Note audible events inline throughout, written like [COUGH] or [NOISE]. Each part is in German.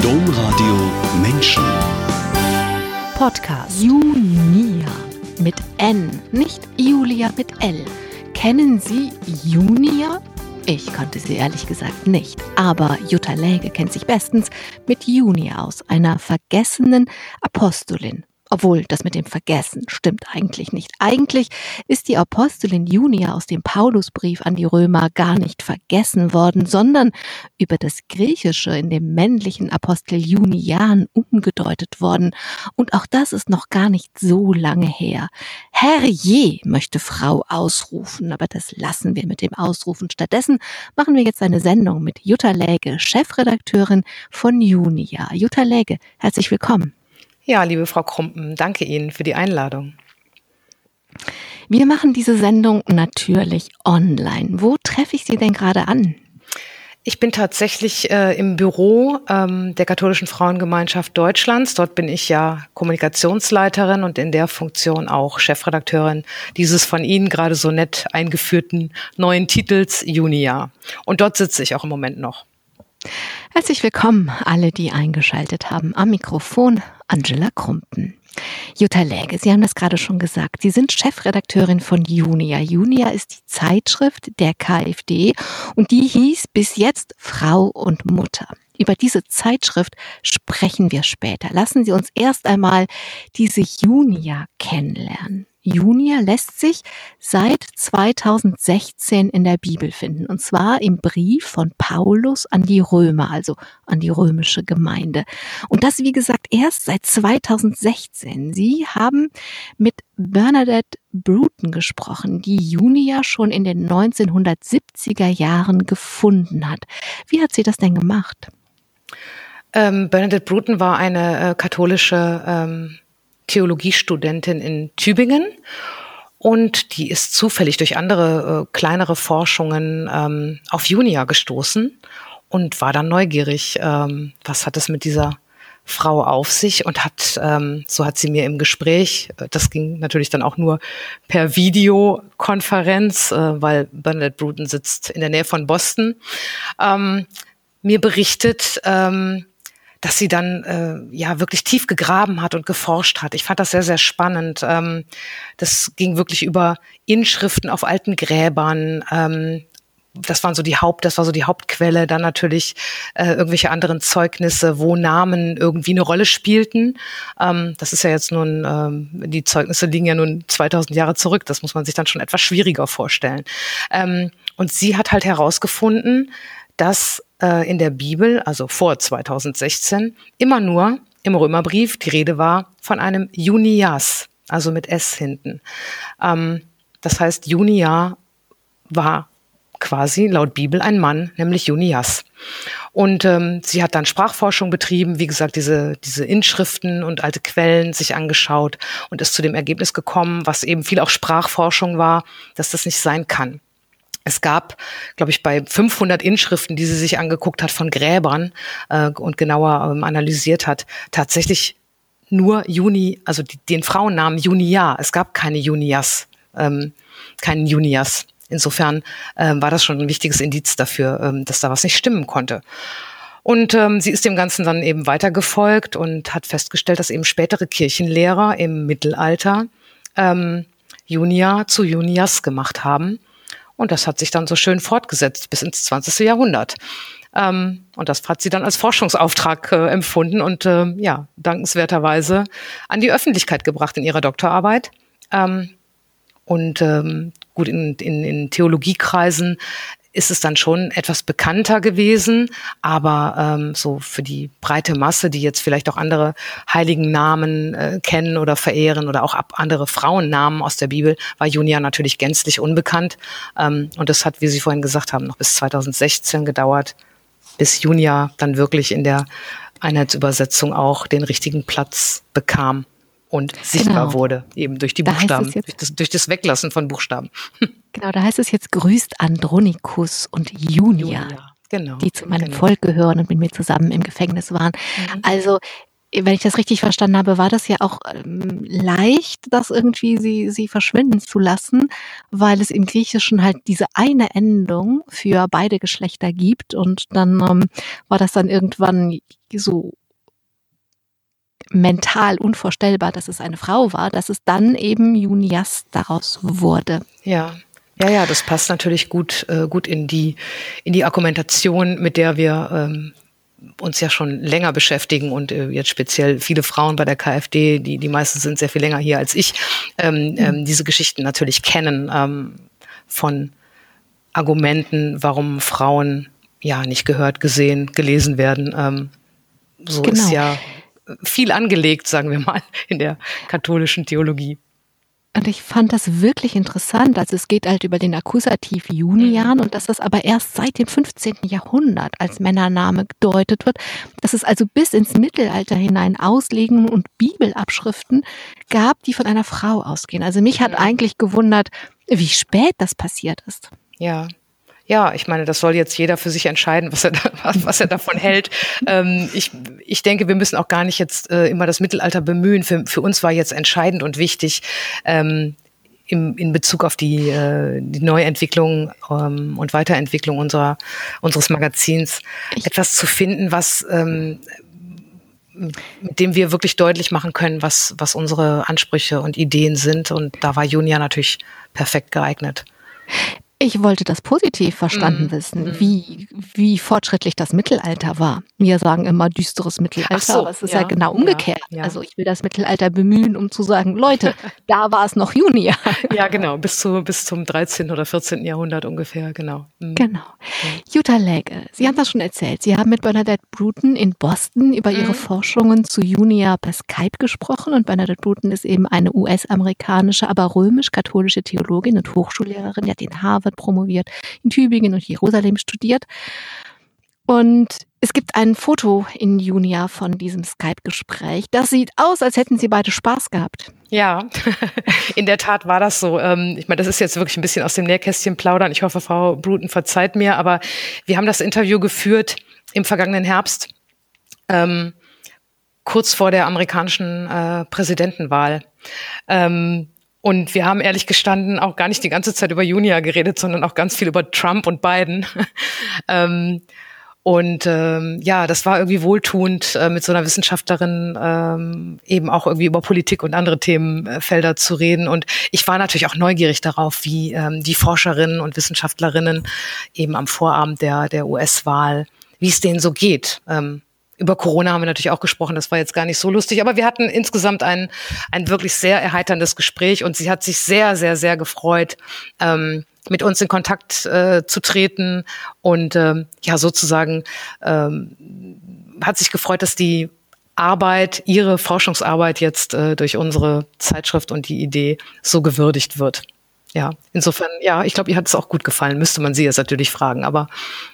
Domradio Menschen. Podcast. Junia mit N, nicht Julia mit L. Kennen Sie Junia? Ich kannte sie ehrlich gesagt nicht, aber Jutta Läge kennt sich bestens mit Junia aus, einer vergessenen Apostolin obwohl das mit dem Vergessen stimmt eigentlich nicht. Eigentlich ist die Apostelin Junia aus dem Paulusbrief an die Römer gar nicht vergessen worden, sondern über das Griechische in dem männlichen Apostel Junian umgedeutet worden. Und auch das ist noch gar nicht so lange her. Herrje, möchte Frau ausrufen, aber das lassen wir mit dem Ausrufen. Stattdessen machen wir jetzt eine Sendung mit Jutta Läge, Chefredakteurin von Junia. Jutta Läge, herzlich willkommen. Ja, liebe Frau Krumpen, danke Ihnen für die Einladung. Wir machen diese Sendung natürlich online. Wo treffe ich Sie denn gerade an? Ich bin tatsächlich äh, im Büro ähm, der Katholischen Frauengemeinschaft Deutschlands. Dort bin ich ja Kommunikationsleiterin und in der Funktion auch Chefredakteurin dieses von Ihnen gerade so nett eingeführten neuen Titels Junia. Und dort sitze ich auch im Moment noch. Herzlich willkommen, alle, die eingeschaltet haben. Am Mikrofon Angela Krumpen. Jutta Läge, Sie haben das gerade schon gesagt. Sie sind Chefredakteurin von Junia. Junia ist die Zeitschrift der KfD und die hieß bis jetzt Frau und Mutter. Über diese Zeitschrift sprechen wir später. Lassen Sie uns erst einmal diese Junia kennenlernen. Junia lässt sich seit 2016 in der Bibel finden. Und zwar im Brief von Paulus an die Römer, also an die römische Gemeinde. Und das, wie gesagt, erst seit 2016. Sie haben mit Bernadette Bruton gesprochen, die Junia schon in den 1970er Jahren gefunden hat. Wie hat sie das denn gemacht? Ähm, Bernadette Bruton war eine äh, katholische ähm, Theologiestudentin in Tübingen. Und die ist zufällig durch andere äh, kleinere Forschungen ähm, auf Junia gestoßen und war dann neugierig, ähm, was hat es mit dieser Frau auf sich? Und hat, ähm, so hat sie mir im Gespräch, äh, das ging natürlich dann auch nur per Videokonferenz, äh, weil Bernadette Bruton sitzt in der Nähe von Boston, ähm, mir berichtet, ähm, dass sie dann äh, ja wirklich tief gegraben hat und geforscht hat. Ich fand das sehr, sehr spannend. Ähm, das ging wirklich über Inschriften auf alten Gräbern. Ähm, das waren so die Haupt, das war so die Hauptquelle. Dann natürlich äh, irgendwelche anderen Zeugnisse, wo Namen irgendwie eine Rolle spielten. Ähm, das ist ja jetzt nun, ähm, die Zeugnisse liegen ja nun 2000 Jahre zurück. Das muss man sich dann schon etwas schwieriger vorstellen. Ähm, und sie hat halt herausgefunden, dass äh, in der Bibel, also vor 2016, immer nur im Römerbrief die Rede war von einem Junias, also mit S hinten. Ähm, das heißt, Junia war quasi laut Bibel ein Mann, nämlich Junias. Und ähm, sie hat dann Sprachforschung betrieben, wie gesagt, diese, diese Inschriften und alte Quellen sich angeschaut und ist zu dem Ergebnis gekommen, was eben viel auch Sprachforschung war, dass das nicht sein kann. Es gab, glaube ich, bei 500 Inschriften, die sie sich angeguckt hat von Gräbern äh, und genauer ähm, analysiert hat, tatsächlich nur Juni, also die, den Frauennamen Junia. Es gab keine Junias, ähm, keinen Junias. Insofern ähm, war das schon ein wichtiges Indiz dafür, ähm, dass da was nicht stimmen konnte. Und ähm, sie ist dem Ganzen dann eben weitergefolgt und hat festgestellt, dass eben spätere Kirchenlehrer im Mittelalter ähm, Junia zu Junias gemacht haben und das hat sich dann so schön fortgesetzt bis ins 20. Jahrhundert. Ähm, und das hat sie dann als Forschungsauftrag äh, empfunden und äh, ja, dankenswerterweise an die Öffentlichkeit gebracht in ihrer Doktorarbeit. Ähm, und ähm, gut, in, in, in Theologiekreisen ist es dann schon etwas bekannter gewesen, aber ähm, so für die breite Masse, die jetzt vielleicht auch andere heiligen Namen äh, kennen oder verehren oder auch ab andere Frauennamen aus der Bibel, war Junia natürlich gänzlich unbekannt. Ähm, und das hat, wie Sie vorhin gesagt haben, noch bis 2016 gedauert, bis Junia dann wirklich in der Einheitsübersetzung auch den richtigen Platz bekam und sichtbar genau. wurde, eben durch die Buchstaben, durch das, durch das Weglassen von Buchstaben. [LAUGHS] Genau, da heißt es jetzt grüßt Andronikus und Junia, Junia genau, die zu meinem genau. Volk gehören und mit mir zusammen im Gefängnis waren. Mhm. Also wenn ich das richtig verstanden habe, war das ja auch ähm, leicht, das irgendwie sie, sie verschwinden zu lassen, weil es im Griechischen halt diese eine Endung für beide Geschlechter gibt und dann ähm, war das dann irgendwann so mental unvorstellbar, dass es eine Frau war, dass es dann eben Junias daraus wurde. Ja. Ja, ja, das passt natürlich gut, äh, gut in die, in die Argumentation, mit der wir ähm, uns ja schon länger beschäftigen und äh, jetzt speziell viele Frauen bei der KfD, die, die meisten sind sehr viel länger hier als ich, ähm, mhm. ähm, diese Geschichten natürlich kennen ähm, von Argumenten, warum Frauen ja nicht gehört, gesehen, gelesen werden. Ähm, so genau. ist ja viel angelegt, sagen wir mal, [LAUGHS] in der katholischen Theologie. Und ich fand das wirklich interessant. Also es geht halt über den Akkusativ Junian und dass das aber erst seit dem 15. Jahrhundert als Männername gedeutet wird, dass es also bis ins Mittelalter hinein Auslegungen und Bibelabschriften gab, die von einer Frau ausgehen. Also mich hat eigentlich gewundert, wie spät das passiert ist. Ja, ja, ich meine, das soll jetzt jeder für sich entscheiden, was er, [LAUGHS] was, was er davon hält. Ähm, ich, ich denke, wir müssen auch gar nicht jetzt äh, immer das Mittelalter bemühen. Für, für uns war jetzt entscheidend und wichtig, ähm, im, in Bezug auf die, äh, die Neuentwicklung ähm, und Weiterentwicklung unserer, unseres Magazins ich etwas zu finden, was ähm, mit dem wir wirklich deutlich machen können, was, was unsere Ansprüche und Ideen sind. Und da war Junia natürlich perfekt geeignet. Ich wollte das positiv verstanden mm. wissen, mm. wie, wie fortschrittlich das Mittelalter war. Wir sagen immer düsteres Mittelalter, so, aber es ist ja, ja genau umgekehrt. Ja, ja. Also ich will das Mittelalter bemühen, um zu sagen, Leute, [LAUGHS] da war es noch Juni. [LAUGHS] ja, genau, bis, zu, bis zum 13. oder 14. Jahrhundert ungefähr, genau. Mm. Genau. Jutta Läge, Sie haben das schon erzählt. Sie haben mit Bernadette Bruton in Boston über ihre mhm. Forschungen zu Junia per Skype gesprochen und Bernadette Bruton ist eben eine US-amerikanische, aber römisch-katholische Theologin und Hochschullehrerin, die hat in Harvard Harvard promoviert, in Tübingen und Jerusalem studiert. Und es gibt ein Foto in Junia von diesem Skype-Gespräch. Das sieht aus, als hätten sie beide Spaß gehabt. Ja, [LAUGHS] in der Tat war das so. Ähm, ich meine, das ist jetzt wirklich ein bisschen aus dem Nähkästchen plaudern. Ich hoffe, Frau Bruton verzeiht mir, aber wir haben das Interview geführt im vergangenen Herbst, ähm, kurz vor der amerikanischen äh, Präsidentenwahl. Ähm, und wir haben ehrlich gestanden auch gar nicht die ganze Zeit über Junia geredet, sondern auch ganz viel über Trump und Biden. [LAUGHS] ähm, und ähm, ja, das war irgendwie wohltuend, äh, mit so einer Wissenschaftlerin ähm, eben auch irgendwie über Politik und andere Themenfelder zu reden. Und ich war natürlich auch neugierig darauf, wie ähm, die Forscherinnen und Wissenschaftlerinnen eben am Vorabend der, der US-Wahl, wie es denen so geht. Ähm, über Corona haben wir natürlich auch gesprochen, das war jetzt gar nicht so lustig, aber wir hatten insgesamt ein, ein wirklich sehr erheiterndes Gespräch und sie hat sich sehr, sehr, sehr gefreut, ähm, mit uns in Kontakt äh, zu treten und ähm, ja, sozusagen ähm, hat sich gefreut, dass die Arbeit, ihre Forschungsarbeit jetzt äh, durch unsere Zeitschrift und die Idee so gewürdigt wird. Ja, insofern, ja, ich glaube, ihr hat es auch gut gefallen. Müsste man sie jetzt natürlich fragen, aber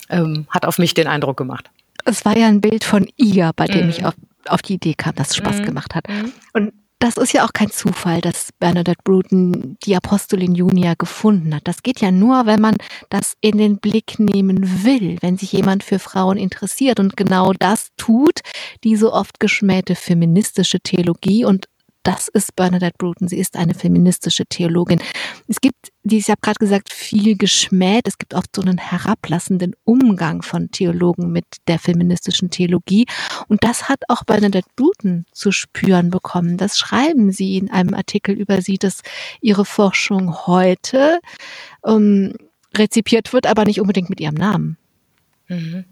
ähm, hat auf mich den Eindruck gemacht es war ja ein Bild von ihr, bei dem mhm. ich auf, auf die Idee kam, dass es Spaß mhm. gemacht hat. Mhm. Und das ist ja auch kein Zufall, dass Bernadette Bruton die Apostelin Junia gefunden hat. Das geht ja nur, wenn man das in den Blick nehmen will, wenn sich jemand für Frauen interessiert und genau das tut, die so oft geschmähte feministische Theologie und das ist Bernadette Bruton. Sie ist eine feministische Theologin. Es gibt, ich habe gerade gesagt, viel geschmäht. Es gibt oft so einen herablassenden Umgang von Theologen mit der feministischen Theologie. Und das hat auch Bernadette Bruton zu spüren bekommen. Das schreiben sie in einem Artikel über sie, dass ihre Forschung heute ähm, rezipiert wird, aber nicht unbedingt mit ihrem Namen. Mhm.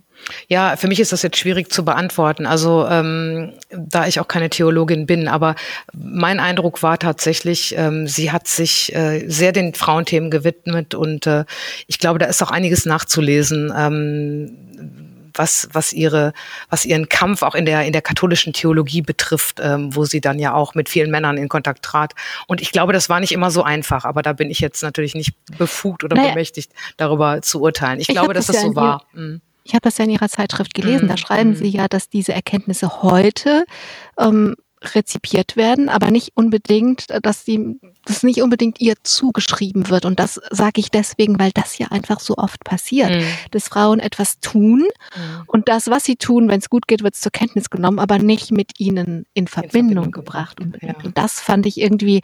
Ja, für mich ist das jetzt schwierig zu beantworten. Also ähm, da ich auch keine Theologin bin, aber mein Eindruck war tatsächlich, ähm, sie hat sich äh, sehr den Frauenthemen gewidmet und äh, ich glaube, da ist auch einiges nachzulesen. Ähm, was, was ihre, was ihren Kampf auch in der, in der katholischen Theologie betrifft, ähm, wo sie dann ja auch mit vielen Männern in Kontakt trat. Und ich glaube, das war nicht immer so einfach, aber da bin ich jetzt natürlich nicht befugt oder naja. bemächtigt, darüber zu urteilen. Ich, ich glaube, dass das, das so war. Mhm. Ich habe das ja in Ihrer Zeitschrift gelesen. Da mhm. schreiben Sie mhm. ja, dass diese Erkenntnisse heute ähm, rezipiert werden, aber nicht unbedingt, dass sie das nicht unbedingt ihr zugeschrieben wird. Und das sage ich deswegen, weil das ja einfach so oft passiert, mhm. dass Frauen etwas tun mhm. und das, was sie tun, wenn es gut geht, wird es zur Kenntnis genommen, aber nicht mit ihnen in Verbindung, in Verbindung gebracht. Ja. und das fand ich irgendwie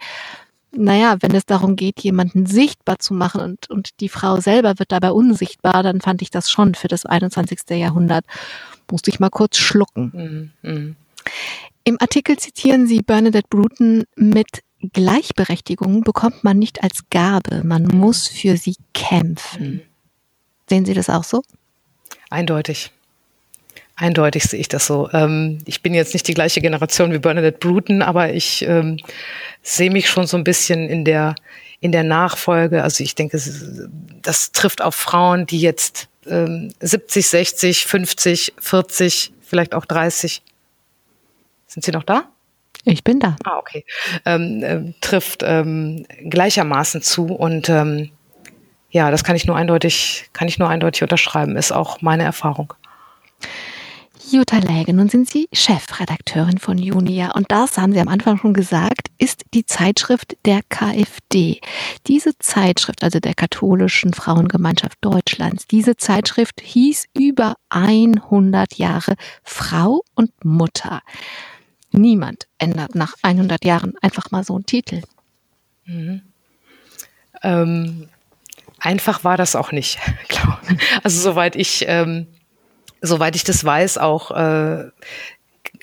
naja, wenn es darum geht, jemanden sichtbar zu machen und, und die Frau selber wird dabei unsichtbar, dann fand ich das schon für das 21. Jahrhundert. Musste ich mal kurz schlucken. Mhm. mhm. Im Artikel zitieren Sie Bernadette Bruton mit Gleichberechtigung bekommt man nicht als Gabe, man muss für sie kämpfen. Mhm. Sehen Sie das auch so? Eindeutig. Eindeutig sehe ich das so. Ähm, ich bin jetzt nicht die gleiche Generation wie Bernadette Bruton, aber ich ähm, sehe mich schon so ein bisschen in der, in der Nachfolge. Also ich denke, das trifft auf Frauen, die jetzt ähm, 70, 60, 50, 40, vielleicht auch 30. Sind Sie noch da? Ich bin da. Ah, okay. Ähm, äh, trifft ähm, gleichermaßen zu und ähm, ja, das kann ich nur eindeutig, kann ich nur eindeutig unterschreiben, ist auch meine Erfahrung. Jutta Läge, nun sind Sie Chefredakteurin von Junia und das, haben Sie am Anfang schon gesagt, ist die Zeitschrift der KfD. Diese Zeitschrift, also der katholischen Frauengemeinschaft Deutschlands, diese Zeitschrift hieß über 100 Jahre Frau und Mutter. Niemand ändert nach 100 Jahren einfach mal so einen Titel. Mhm. Ähm, einfach war das auch nicht. [LAUGHS] also soweit ich, ähm, soweit ich das weiß, auch äh,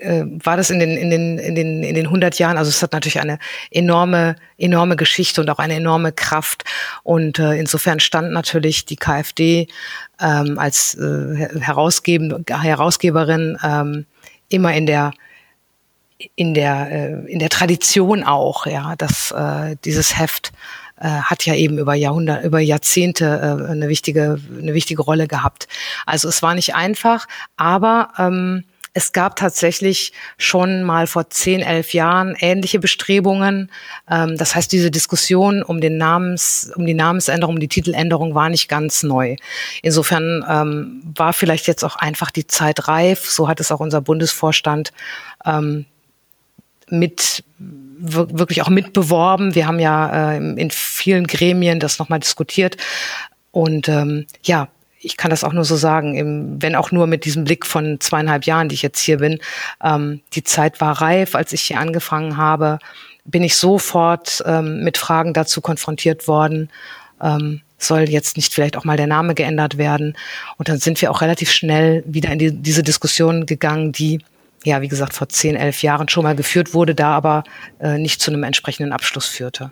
äh, war das in den, in den, in den, in den 100 Jahren, also es hat natürlich eine enorme, enorme Geschichte und auch eine enorme Kraft. Und äh, insofern stand natürlich die KfD ähm, als äh, Herausgeberin ähm, immer in der in der äh, in der Tradition auch, ja, dass äh, dieses Heft äh, hat ja eben über Jahrhunderte, über Jahrzehnte äh, eine wichtige eine wichtige Rolle gehabt. Also es war nicht einfach, aber ähm, es gab tatsächlich schon mal vor zehn, elf Jahren ähnliche Bestrebungen. Ähm, das heißt, diese Diskussion um den Namens, um die Namensänderung, um die Titeländerung war nicht ganz neu. Insofern ähm, war vielleicht jetzt auch einfach die Zeit reif. So hat es auch unser Bundesvorstand ähm, mit wirklich auch mitbeworben. Wir haben ja äh, in vielen Gremien das nochmal diskutiert. Und ähm, ja, ich kann das auch nur so sagen, im, wenn auch nur mit diesem Blick von zweieinhalb Jahren, die ich jetzt hier bin. Ähm, die Zeit war reif, als ich hier angefangen habe, bin ich sofort ähm, mit Fragen dazu konfrontiert worden. Ähm, soll jetzt nicht vielleicht auch mal der Name geändert werden? Und dann sind wir auch relativ schnell wieder in die, diese Diskussion gegangen, die ja, wie gesagt, vor zehn, elf Jahren schon mal geführt wurde, da aber äh, nicht zu einem entsprechenden Abschluss führte.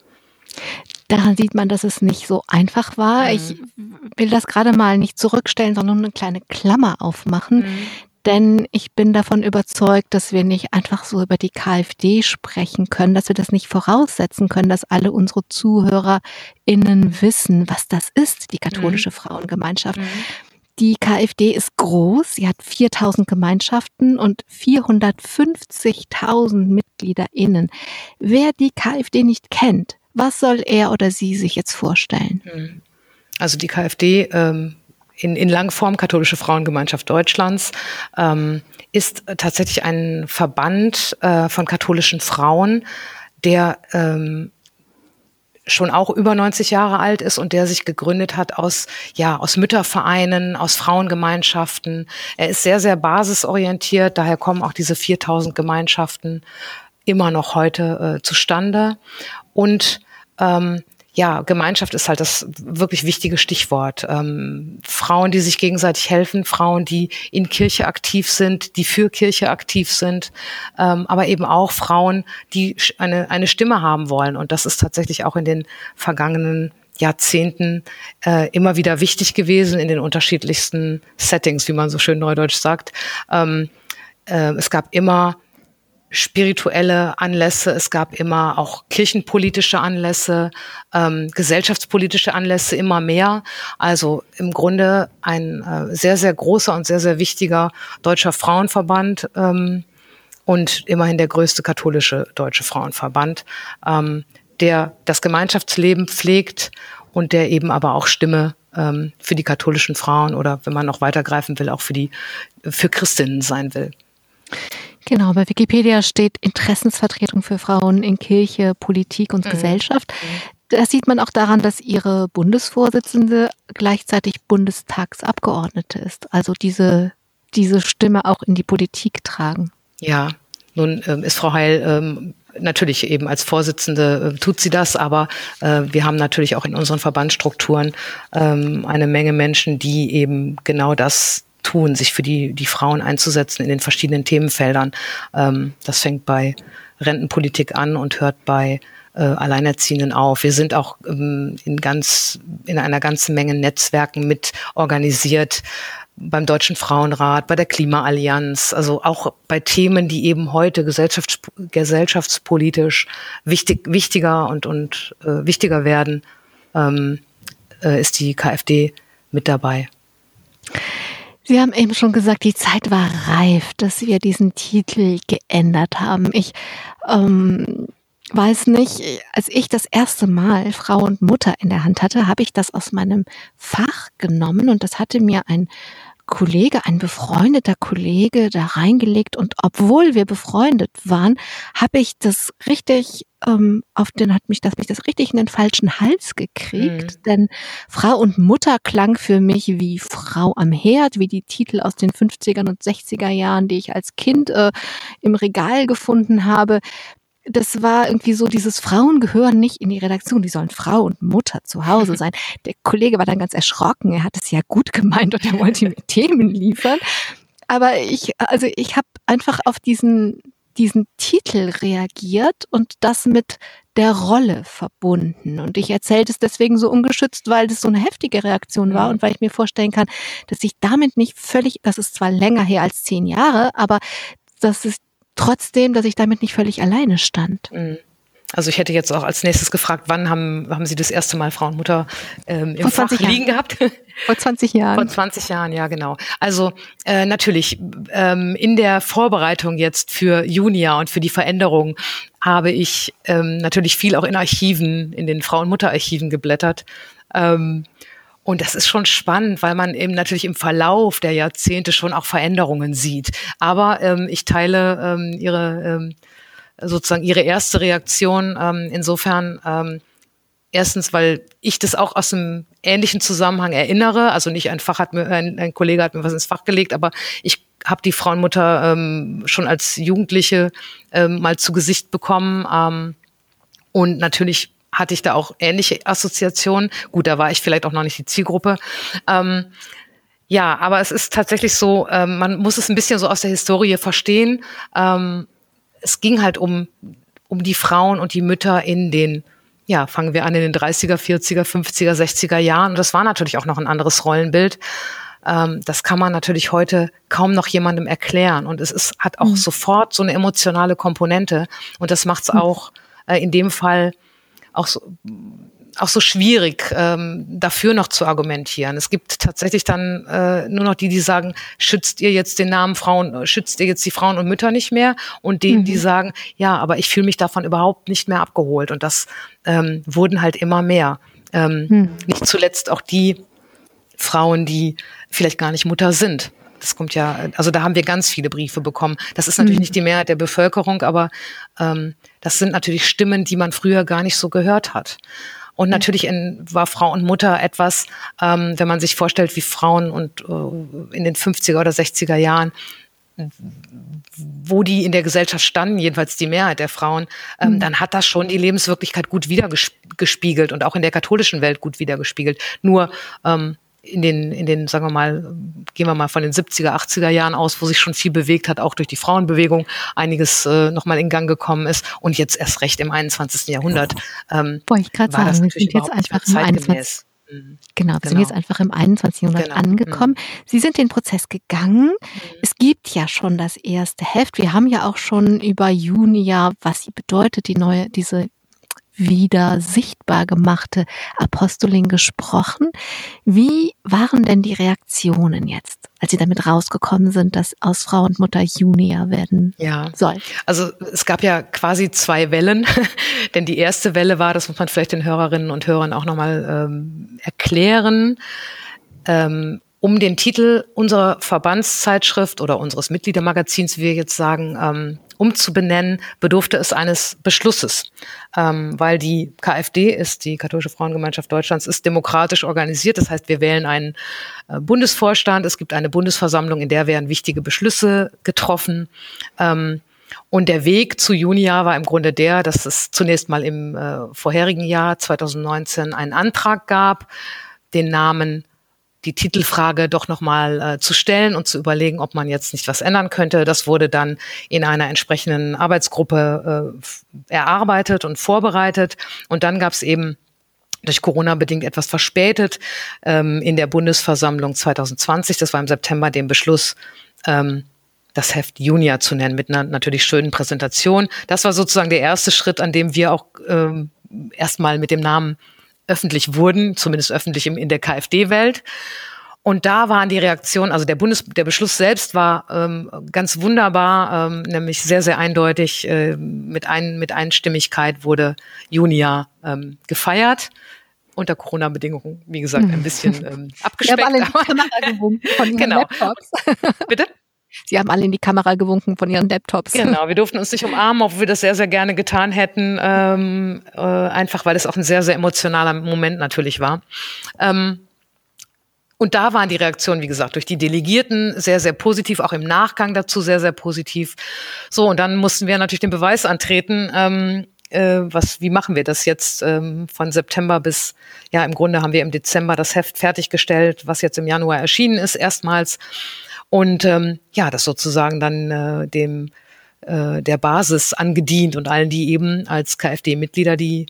Daran sieht man, dass es nicht so einfach war. Mhm. Ich will das gerade mal nicht zurückstellen, sondern eine kleine Klammer aufmachen. Mhm. Denn ich bin davon überzeugt, dass wir nicht einfach so über die KfD sprechen können, dass wir das nicht voraussetzen können, dass alle unsere ZuhörerInnen wissen, was das ist, die katholische mhm. Frauengemeinschaft. Die KfD ist groß, sie hat 4000 Gemeinschaften und 450.000 MitgliederInnen. Wer die KfD nicht kennt, was soll er oder sie sich jetzt vorstellen? Hm. Also die KfD ähm, in, in Langform, Katholische Frauengemeinschaft Deutschlands, ähm, ist tatsächlich ein Verband äh, von katholischen Frauen, der ähm, schon auch über 90 Jahre alt ist und der sich gegründet hat aus, ja, aus Müttervereinen, aus Frauengemeinschaften. Er ist sehr, sehr basisorientiert, daher kommen auch diese 4000 Gemeinschaften immer noch heute äh, zustande. Und ähm, ja, Gemeinschaft ist halt das wirklich wichtige Stichwort. Ähm, Frauen, die sich gegenseitig helfen, Frauen, die in Kirche aktiv sind, die für Kirche aktiv sind, ähm, aber eben auch Frauen, die eine, eine Stimme haben wollen. Und das ist tatsächlich auch in den vergangenen Jahrzehnten äh, immer wieder wichtig gewesen in den unterschiedlichsten Settings, wie man so schön neudeutsch sagt. Ähm, äh, es gab immer spirituelle Anlässe, es gab immer auch kirchenpolitische Anlässe, ähm, gesellschaftspolitische Anlässe immer mehr. Also im Grunde ein äh, sehr, sehr großer und sehr, sehr wichtiger deutscher Frauenverband ähm, und immerhin der größte katholische deutsche Frauenverband, ähm, der das Gemeinschaftsleben pflegt und der eben aber auch Stimme ähm, für die katholischen Frauen oder wenn man noch weitergreifen will, auch für die für Christinnen sein will. Genau, bei Wikipedia steht Interessensvertretung für Frauen in Kirche, Politik und mhm. Gesellschaft. Das sieht man auch daran, dass ihre Bundesvorsitzende gleichzeitig Bundestagsabgeordnete ist. Also diese, diese Stimme auch in die Politik tragen. Ja, nun ähm, ist Frau Heil ähm, natürlich eben als Vorsitzende äh, tut sie das, aber äh, wir haben natürlich auch in unseren Verbandsstrukturen ähm, eine Menge Menschen, die eben genau das tun, sich für die, die Frauen einzusetzen in den verschiedenen Themenfeldern. Ähm, das fängt bei Rentenpolitik an und hört bei äh, Alleinerziehenden auf. Wir sind auch ähm, in ganz, in einer ganzen Menge Netzwerken mit organisiert beim Deutschen Frauenrat, bei der Klimaallianz, also auch bei Themen, die eben heute gesellschafts gesellschaftspolitisch wichtig, wichtiger und, und äh, wichtiger werden, ähm, äh, ist die KfD mit dabei. Sie haben eben schon gesagt, die Zeit war reif, dass wir diesen Titel geändert haben. Ich ähm, weiß nicht, als ich das erste Mal Frau und Mutter in der Hand hatte, habe ich das aus meinem Fach genommen und das hatte mir ein Kollege, ein befreundeter Kollege da reingelegt und obwohl wir befreundet waren, habe ich das richtig ähm, auf den hat mich das mich das richtig in den falschen Hals gekriegt, mhm. denn Frau und Mutter klang für mich wie Frau am Herd, wie die Titel aus den 50er und 60er Jahren, die ich als Kind äh, im Regal gefunden habe das war irgendwie so, dieses Frauen gehören nicht in die Redaktion, die sollen Frau und Mutter zu Hause sein. [LAUGHS] Der Kollege war dann ganz erschrocken, er hat es ja gut gemeint und er wollte mir [LAUGHS] Themen liefern. Aber ich, also ich habe einfach auf diesen, diesen Titel reagiert und das mit der Rolle verbunden. Und ich erzählte es deswegen so ungeschützt, weil das so eine heftige Reaktion war und weil ich mir vorstellen kann, dass ich damit nicht völlig, das ist zwar länger her als zehn Jahre, aber dass es trotzdem, dass ich damit nicht völlig alleine stand. Mhm. Also ich hätte jetzt auch als nächstes gefragt, wann haben, haben Sie das erste Mal Frau und Mutter ähm, im Vor Fach liegen gehabt? [LAUGHS] Vor 20 Jahren. Vor 20 Jahren, ja genau. Also äh, natürlich ähm, in der Vorbereitung jetzt für Junia und für die Veränderung habe ich ähm, natürlich viel auch in Archiven, in den Frau- und Mutterarchiven geblättert. Ähm, und das ist schon spannend, weil man eben natürlich im Verlauf der Jahrzehnte schon auch Veränderungen sieht. Aber ähm, ich teile ähm, ihre ähm, sozusagen ihre erste Reaktion ähm, insofern ähm, erstens, weil ich das auch aus einem ähnlichen Zusammenhang erinnere. Also nicht ein Fach hat mir ein, ein Kollege hat mir was ins Fach gelegt, aber ich habe die Frauenmutter ähm, schon als Jugendliche ähm, mal zu Gesicht bekommen ähm, und natürlich hatte ich da auch ähnliche Assoziationen. Gut, da war ich vielleicht auch noch nicht die Zielgruppe. Ähm, ja, aber es ist tatsächlich so, ähm, man muss es ein bisschen so aus der Historie verstehen. Ähm, es ging halt um, um die Frauen und die Mütter in den, ja, fangen wir an in den 30er, 40er, 50er, 60er Jahren. Und das war natürlich auch noch ein anderes Rollenbild. Ähm, das kann man natürlich heute kaum noch jemandem erklären. Und es ist, hat auch mhm. sofort so eine emotionale Komponente. Und das macht es mhm. auch äh, in dem Fall auch so, auch so schwierig, ähm, dafür noch zu argumentieren. Es gibt tatsächlich dann äh, nur noch die, die sagen, schützt ihr jetzt den Namen Frauen, schützt ihr jetzt die Frauen und Mütter nicht mehr? Und die, mhm. die sagen, ja, aber ich fühle mich davon überhaupt nicht mehr abgeholt. Und das ähm, wurden halt immer mehr. Ähm, mhm. Nicht zuletzt auch die Frauen, die vielleicht gar nicht Mutter sind. Das kommt ja, also da haben wir ganz viele Briefe bekommen. Das ist natürlich mhm. nicht die Mehrheit der Bevölkerung, aber ähm, das sind natürlich Stimmen, die man früher gar nicht so gehört hat. Und natürlich in, war Frau und Mutter etwas, ähm, wenn man sich vorstellt, wie Frauen und äh, in den 50er oder 60er Jahren wo die in der Gesellschaft standen, jedenfalls die Mehrheit der Frauen, ähm, mhm. dann hat das schon die Lebenswirklichkeit gut wiedergespiegelt und auch in der katholischen Welt gut wiedergespiegelt. Nur ähm, in den, in den, sagen wir mal, gehen wir mal von den 70er, 80er Jahren aus, wo sich schon viel bewegt hat, auch durch die Frauenbewegung einiges äh, nochmal in Gang gekommen ist und jetzt erst recht im 21. Jahrhundert. Ähm, Wollte ich gerade sagen, wir sind jetzt einfach im 21. Mhm. Genau, wir genau. sind jetzt einfach im 21. Jahrhundert genau. angekommen. Mhm. Sie sind den Prozess gegangen. Mhm. Es gibt ja schon das erste Heft. Wir haben ja auch schon über Junia, was sie bedeutet, die neue, diese wieder sichtbar gemachte Apostolin gesprochen. Wie waren denn die Reaktionen jetzt, als Sie damit rausgekommen sind, dass aus Frau und Mutter Junia werden ja. soll? Also es gab ja quasi zwei Wellen, [LAUGHS] denn die erste Welle war, das muss man vielleicht den Hörerinnen und Hörern auch nochmal ähm, erklären. Ähm, um den Titel unserer Verbandszeitschrift oder unseres Mitgliedermagazins, wie wir jetzt sagen, ähm, umzubenennen, bedurfte es eines Beschlusses, ähm, weil die KfD ist, die Katholische Frauengemeinschaft Deutschlands, ist demokratisch organisiert. Das heißt, wir wählen einen äh, Bundesvorstand, es gibt eine Bundesversammlung, in der werden wichtige Beschlüsse getroffen. Ähm, und der Weg zu Junia war im Grunde der, dass es zunächst mal im äh, vorherigen Jahr 2019 einen Antrag gab, den Namen die Titelfrage doch nochmal äh, zu stellen und zu überlegen, ob man jetzt nicht was ändern könnte. Das wurde dann in einer entsprechenden Arbeitsgruppe äh, erarbeitet und vorbereitet. Und dann gab es eben durch Corona bedingt etwas verspätet ähm, in der Bundesversammlung 2020, das war im September, den Beschluss, ähm, das Heft Junior zu nennen, mit einer natürlich schönen Präsentation. Das war sozusagen der erste Schritt, an dem wir auch ähm, erstmal mit dem Namen öffentlich wurden, zumindest öffentlich im, in der KfD-Welt. Und da waren die Reaktionen, also der Bundes, der Beschluss selbst war ähm, ganz wunderbar, ähm, nämlich sehr, sehr eindeutig. Äh, mit, ein, mit Einstimmigkeit wurde Junia ähm, gefeiert. Unter Corona-Bedingungen, wie gesagt, ein bisschen [LAUGHS] ähm, abgespeckt. Wir haben alle von genau. Laptops. Bitte? Sie haben alle in die Kamera gewunken von ihren Laptops. Genau, wir durften uns nicht umarmen, obwohl wir das sehr, sehr gerne getan hätten, ähm, äh, einfach weil es auch ein sehr, sehr emotionaler Moment natürlich war. Ähm, und da waren die Reaktionen, wie gesagt, durch die Delegierten sehr, sehr positiv, auch im Nachgang dazu sehr, sehr positiv. So, und dann mussten wir natürlich den Beweis antreten, ähm, äh, was, wie machen wir das jetzt ähm, von September bis, ja, im Grunde haben wir im Dezember das Heft fertiggestellt, was jetzt im Januar erschienen ist, erstmals. Und ähm, ja, das sozusagen dann äh, dem äh, der Basis angedient und allen, die eben als KfD-Mitglieder die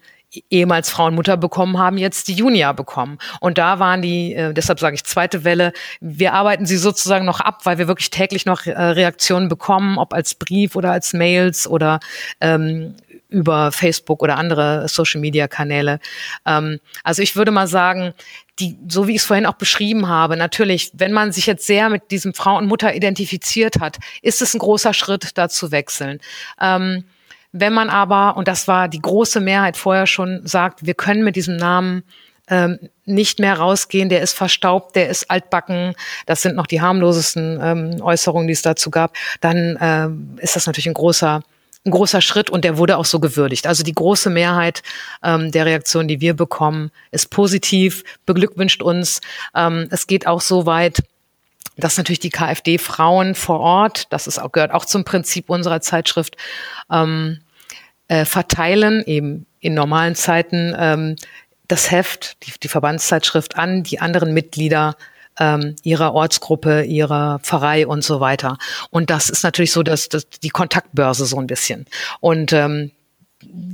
ehemals Frauenmutter bekommen haben, jetzt die Junia bekommen. Und da waren die, äh, deshalb sage ich zweite Welle, wir arbeiten sie sozusagen noch ab, weil wir wirklich täglich noch äh, Reaktionen bekommen, ob als Brief oder als Mails oder ähm, über Facebook oder andere Social-Media-Kanäle. Ähm, also ich würde mal sagen, die, so wie ich es vorhin auch beschrieben habe, natürlich, wenn man sich jetzt sehr mit diesem Frau und Mutter identifiziert hat, ist es ein großer Schritt, da zu wechseln. Ähm, wenn man aber, und das war die große Mehrheit vorher schon, sagt, wir können mit diesem Namen ähm, nicht mehr rausgehen, der ist verstaubt, der ist altbacken, das sind noch die harmlosesten ähm, Äußerungen, die es dazu gab, dann ähm, ist das natürlich ein großer ein großer Schritt und der wurde auch so gewürdigt. Also die große Mehrheit ähm, der Reaktionen, die wir bekommen, ist positiv, beglückwünscht uns. Ähm, es geht auch so weit, dass natürlich die KfD-Frauen vor Ort, das ist auch, gehört auch zum Prinzip unserer Zeitschrift, ähm, äh, verteilen, eben in normalen Zeiten, ähm, das Heft, die, die Verbandszeitschrift an die anderen Mitglieder ähm, ihrer Ortsgruppe, ihrer Pfarrei und so weiter. Und das ist natürlich so, dass, dass die Kontaktbörse so ein bisschen. Und ähm,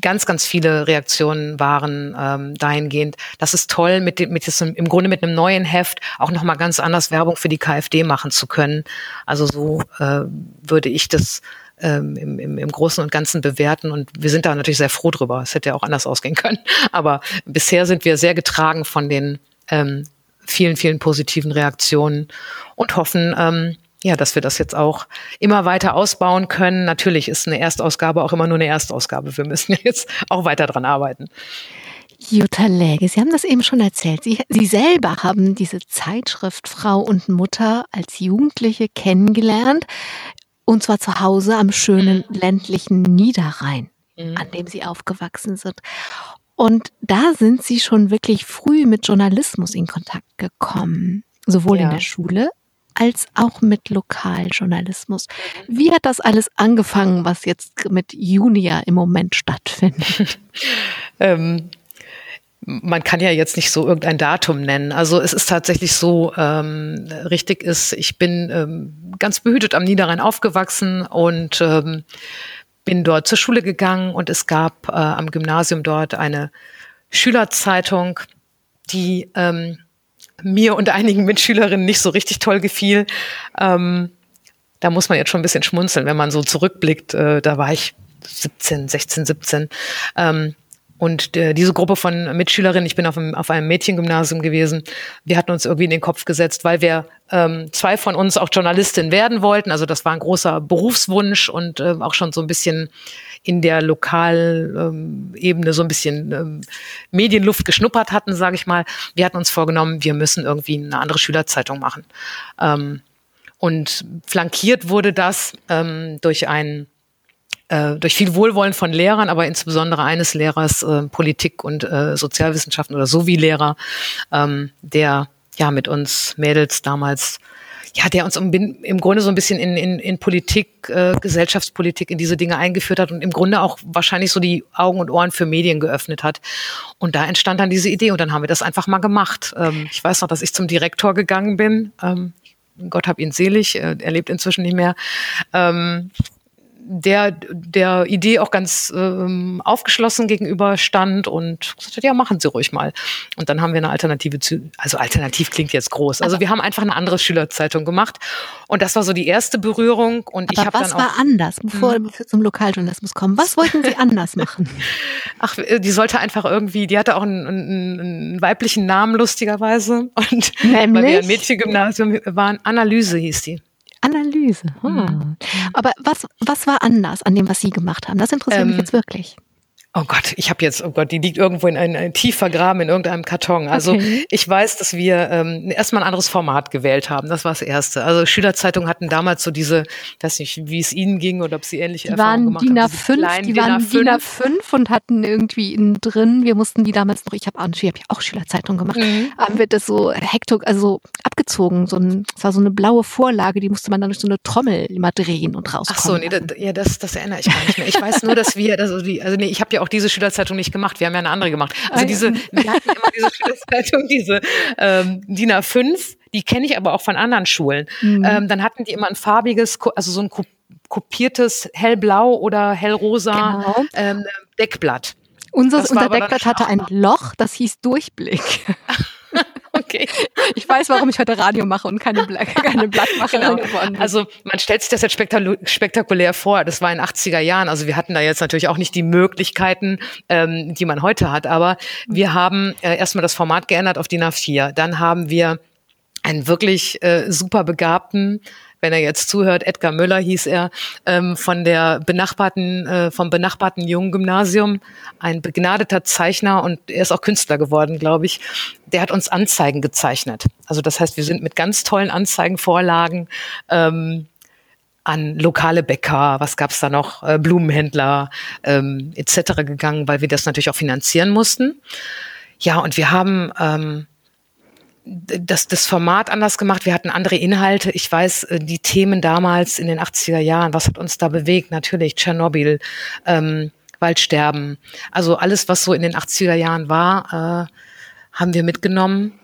ganz, ganz viele Reaktionen waren ähm, dahingehend, das ist toll, mit, dem, mit diesem, im Grunde mit einem neuen Heft auch nochmal ganz anders Werbung für die KfD machen zu können. Also so äh, würde ich das ähm, im, im, im Großen und Ganzen bewerten. Und wir sind da natürlich sehr froh drüber. Es hätte ja auch anders ausgehen können. Aber bisher sind wir sehr getragen von den ähm, vielen, vielen positiven Reaktionen und hoffen, ähm, ja, dass wir das jetzt auch immer weiter ausbauen können. Natürlich ist eine Erstausgabe auch immer nur eine Erstausgabe. Wir müssen [LAUGHS] jetzt auch weiter dran arbeiten. Jutta Läge, Sie haben das eben schon erzählt. Sie, Sie selber haben diese Zeitschrift Frau und Mutter als Jugendliche kennengelernt. Und zwar zu Hause am schönen ländlichen Niederrhein, mhm. an dem Sie aufgewachsen sind. Und da sind Sie schon wirklich früh mit Journalismus in Kontakt gekommen, sowohl ja. in der Schule als auch mit Lokaljournalismus. Wie hat das alles angefangen, was jetzt mit Junia im Moment stattfindet? [LAUGHS] ähm, man kann ja jetzt nicht so irgendein Datum nennen. Also es ist tatsächlich so, ähm, richtig ist, ich bin ähm, ganz behütet am Niederrhein aufgewachsen und ähm, bin dort zur Schule gegangen und es gab äh, am Gymnasium dort eine Schülerzeitung, die ähm, mir und einigen Mitschülerinnen nicht so richtig toll gefiel. Ähm, da muss man jetzt schon ein bisschen schmunzeln, wenn man so zurückblickt. Äh, da war ich 17, 16, 17. Ähm, und äh, diese Gruppe von Mitschülerinnen, ich bin auf einem, auf einem Mädchengymnasium gewesen, wir hatten uns irgendwie in den Kopf gesetzt, weil wir ähm, zwei von uns auch Journalistin werden wollten. Also das war ein großer Berufswunsch und äh, auch schon so ein bisschen in der Lokalebene ähm, so ein bisschen ähm, Medienluft geschnuppert hatten, sage ich mal. Wir hatten uns vorgenommen, wir müssen irgendwie eine andere Schülerzeitung machen. Ähm, und flankiert wurde das ähm, durch einen äh, durch viel Wohlwollen von Lehrern, aber insbesondere eines Lehrers äh, Politik und äh, Sozialwissenschaften oder so wie Lehrer, ähm, der ja mit uns Mädels damals ja, der uns im, im Grunde so ein bisschen in, in, in Politik, äh, Gesellschaftspolitik, in diese Dinge eingeführt hat und im Grunde auch wahrscheinlich so die Augen und Ohren für Medien geöffnet hat. Und da entstand dann diese Idee und dann haben wir das einfach mal gemacht. Ähm, ich weiß noch, dass ich zum Direktor gegangen bin. Ähm, Gott hab ihn selig, äh, er lebt inzwischen nicht mehr. Ähm, der der Idee auch ganz ähm, aufgeschlossen gegenüber stand und gesagt hat, ja, machen Sie ruhig mal. Und dann haben wir eine Alternative zu, also alternativ klingt jetzt groß. Also aber wir haben einfach eine andere Schülerzeitung gemacht und das war so die erste Berührung und ich habe dann auch. Was war anders, bevor hm. wir zum Lokaljournalismus kommen? Was wollten Sie anders machen? [LAUGHS] Ach, die sollte einfach irgendwie, die hatte auch einen, einen, einen weiblichen Namen lustigerweise und Nämlich? weil wir ein Mädchengymnasium waren, Analyse hieß die. Analyse. Hm. Mhm. Aber was, was war anders an dem, was Sie gemacht haben? Das interessiert ähm, mich jetzt wirklich. Oh Gott, ich habe jetzt, oh Gott, die liegt irgendwo in einem, einem tief vergraben in irgendeinem Karton. Also okay. ich weiß, dass wir ähm, erstmal ein anderes Format gewählt haben. Das war das Erste. Also Schülerzeitungen hatten damals so diese, weiß nicht, wie es ihnen ging oder ob sie ähnliche die Erfahrungen gemacht DIN haben. A5, die waren DIN A5 und hatten irgendwie innen drin, wir mussten die damals noch, ich habe auch, hab auch Schülerzeitungen gemacht, mhm. haben wir das so hekto, also abgezogen. So ein, es war so eine blaue Vorlage, die musste man dann durch so eine Trommel immer drehen und rauskommen. Ach so, nee, das, ja, das, das erinnere ich gar nicht mehr. Ich weiß nur, dass wir, [LAUGHS] also, die, also nee, ich habe ja auch diese Schülerzeitung nicht gemacht. Wir haben ja eine andere gemacht. Also diese, wir hatten immer diese [LAUGHS] Schülerzeitung, diese ähm, DIN A5, die kenne ich aber auch von anderen Schulen. Mhm. Ähm, dann hatten die immer ein farbiges, also so ein kopiertes hellblau oder hellrosa genau. ähm, Deckblatt. Unser, unser Deckblatt hatte ein Loch, das hieß Durchblick. [LAUGHS] Okay. [LAUGHS] Ich weiß, warum ich heute Radio mache und keine, Bla [LAUGHS] keine Blattmacherin genau. Also man stellt sich das jetzt spektakulär vor. Das war in 80er Jahren. Also wir hatten da jetzt natürlich auch nicht die Möglichkeiten, ähm, die man heute hat. Aber wir haben äh, erstmal das Format geändert auf DIN A4. Dann haben wir einen wirklich äh, super begabten wenn er jetzt zuhört, Edgar Müller hieß er, ähm, von der benachbarten, äh, vom benachbarten jungen Gymnasium, ein begnadeter Zeichner und er ist auch Künstler geworden, glaube ich. Der hat uns Anzeigen gezeichnet. Also das heißt, wir sind mit ganz tollen Anzeigenvorlagen ähm, an lokale Bäcker, was gab's da noch, äh, Blumenhändler ähm, etc. gegangen, weil wir das natürlich auch finanzieren mussten. Ja, und wir haben ähm, das, das Format anders gemacht. Wir hatten andere Inhalte. Ich weiß, äh, die Themen damals in den 80er Jahren, was hat uns da bewegt? Natürlich Tschernobyl, ähm, Waldsterben. Also alles, was so in den 80er Jahren war, äh, haben wir mitgenommen.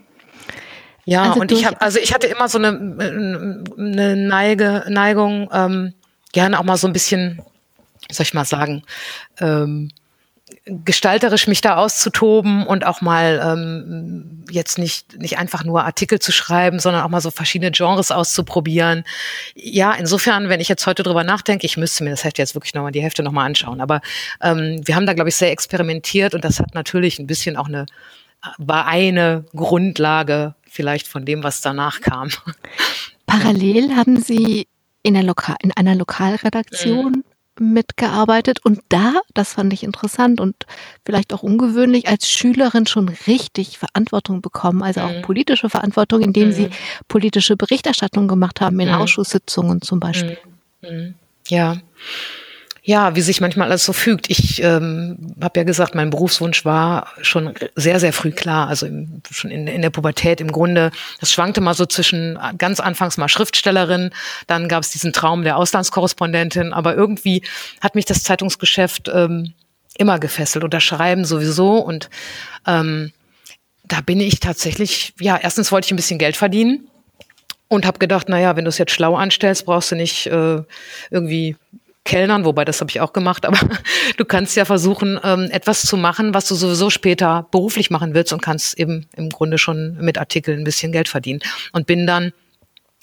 Ja, also und ich habe, also ich hatte immer so eine, eine Neige, Neigung, ähm, gerne auch mal so ein bisschen, soll ich mal sagen, ähm, gestalterisch mich da auszutoben und auch mal ähm, jetzt nicht nicht einfach nur Artikel zu schreiben, sondern auch mal so verschiedene Genres auszuprobieren. Ja, insofern, wenn ich jetzt heute drüber nachdenke, ich müsste mir das Heft jetzt wirklich nochmal die Hälfte nochmal anschauen. Aber ähm, wir haben da, glaube ich, sehr experimentiert und das hat natürlich ein bisschen auch eine war eine Grundlage vielleicht von dem, was danach kam. Parallel haben Sie in, der Lokal in einer Lokalredaktion mhm mitgearbeitet und da, das fand ich interessant und vielleicht auch ungewöhnlich, als Schülerin schon richtig Verantwortung bekommen, also auch mhm. politische Verantwortung, indem mhm. sie politische Berichterstattung gemacht haben in mhm. Ausschusssitzungen zum Beispiel. Mhm. Mhm. Ja ja, wie sich manchmal alles so fügt. Ich ähm, habe ja gesagt, mein Berufswunsch war schon sehr, sehr früh klar. Also im, schon in, in, der Pubertät im Grunde. Das schwankte mal so zwischen ganz anfangs mal Schriftstellerin, dann gab es diesen Traum der Auslandskorrespondentin, aber irgendwie hat mich das Zeitungsgeschäft ähm, immer gefesselt und das Schreiben sowieso. Und ähm, da bin ich tatsächlich, ja, erstens wollte ich ein bisschen Geld verdienen und habe gedacht, naja, wenn du es jetzt schlau anstellst, brauchst du nicht äh, irgendwie Kellnern, wobei das habe ich auch gemacht, aber [LAUGHS] du kannst ja versuchen, ähm, etwas zu machen, was du sowieso später beruflich machen willst und kannst eben im Grunde schon mit Artikeln ein bisschen Geld verdienen. Und bin dann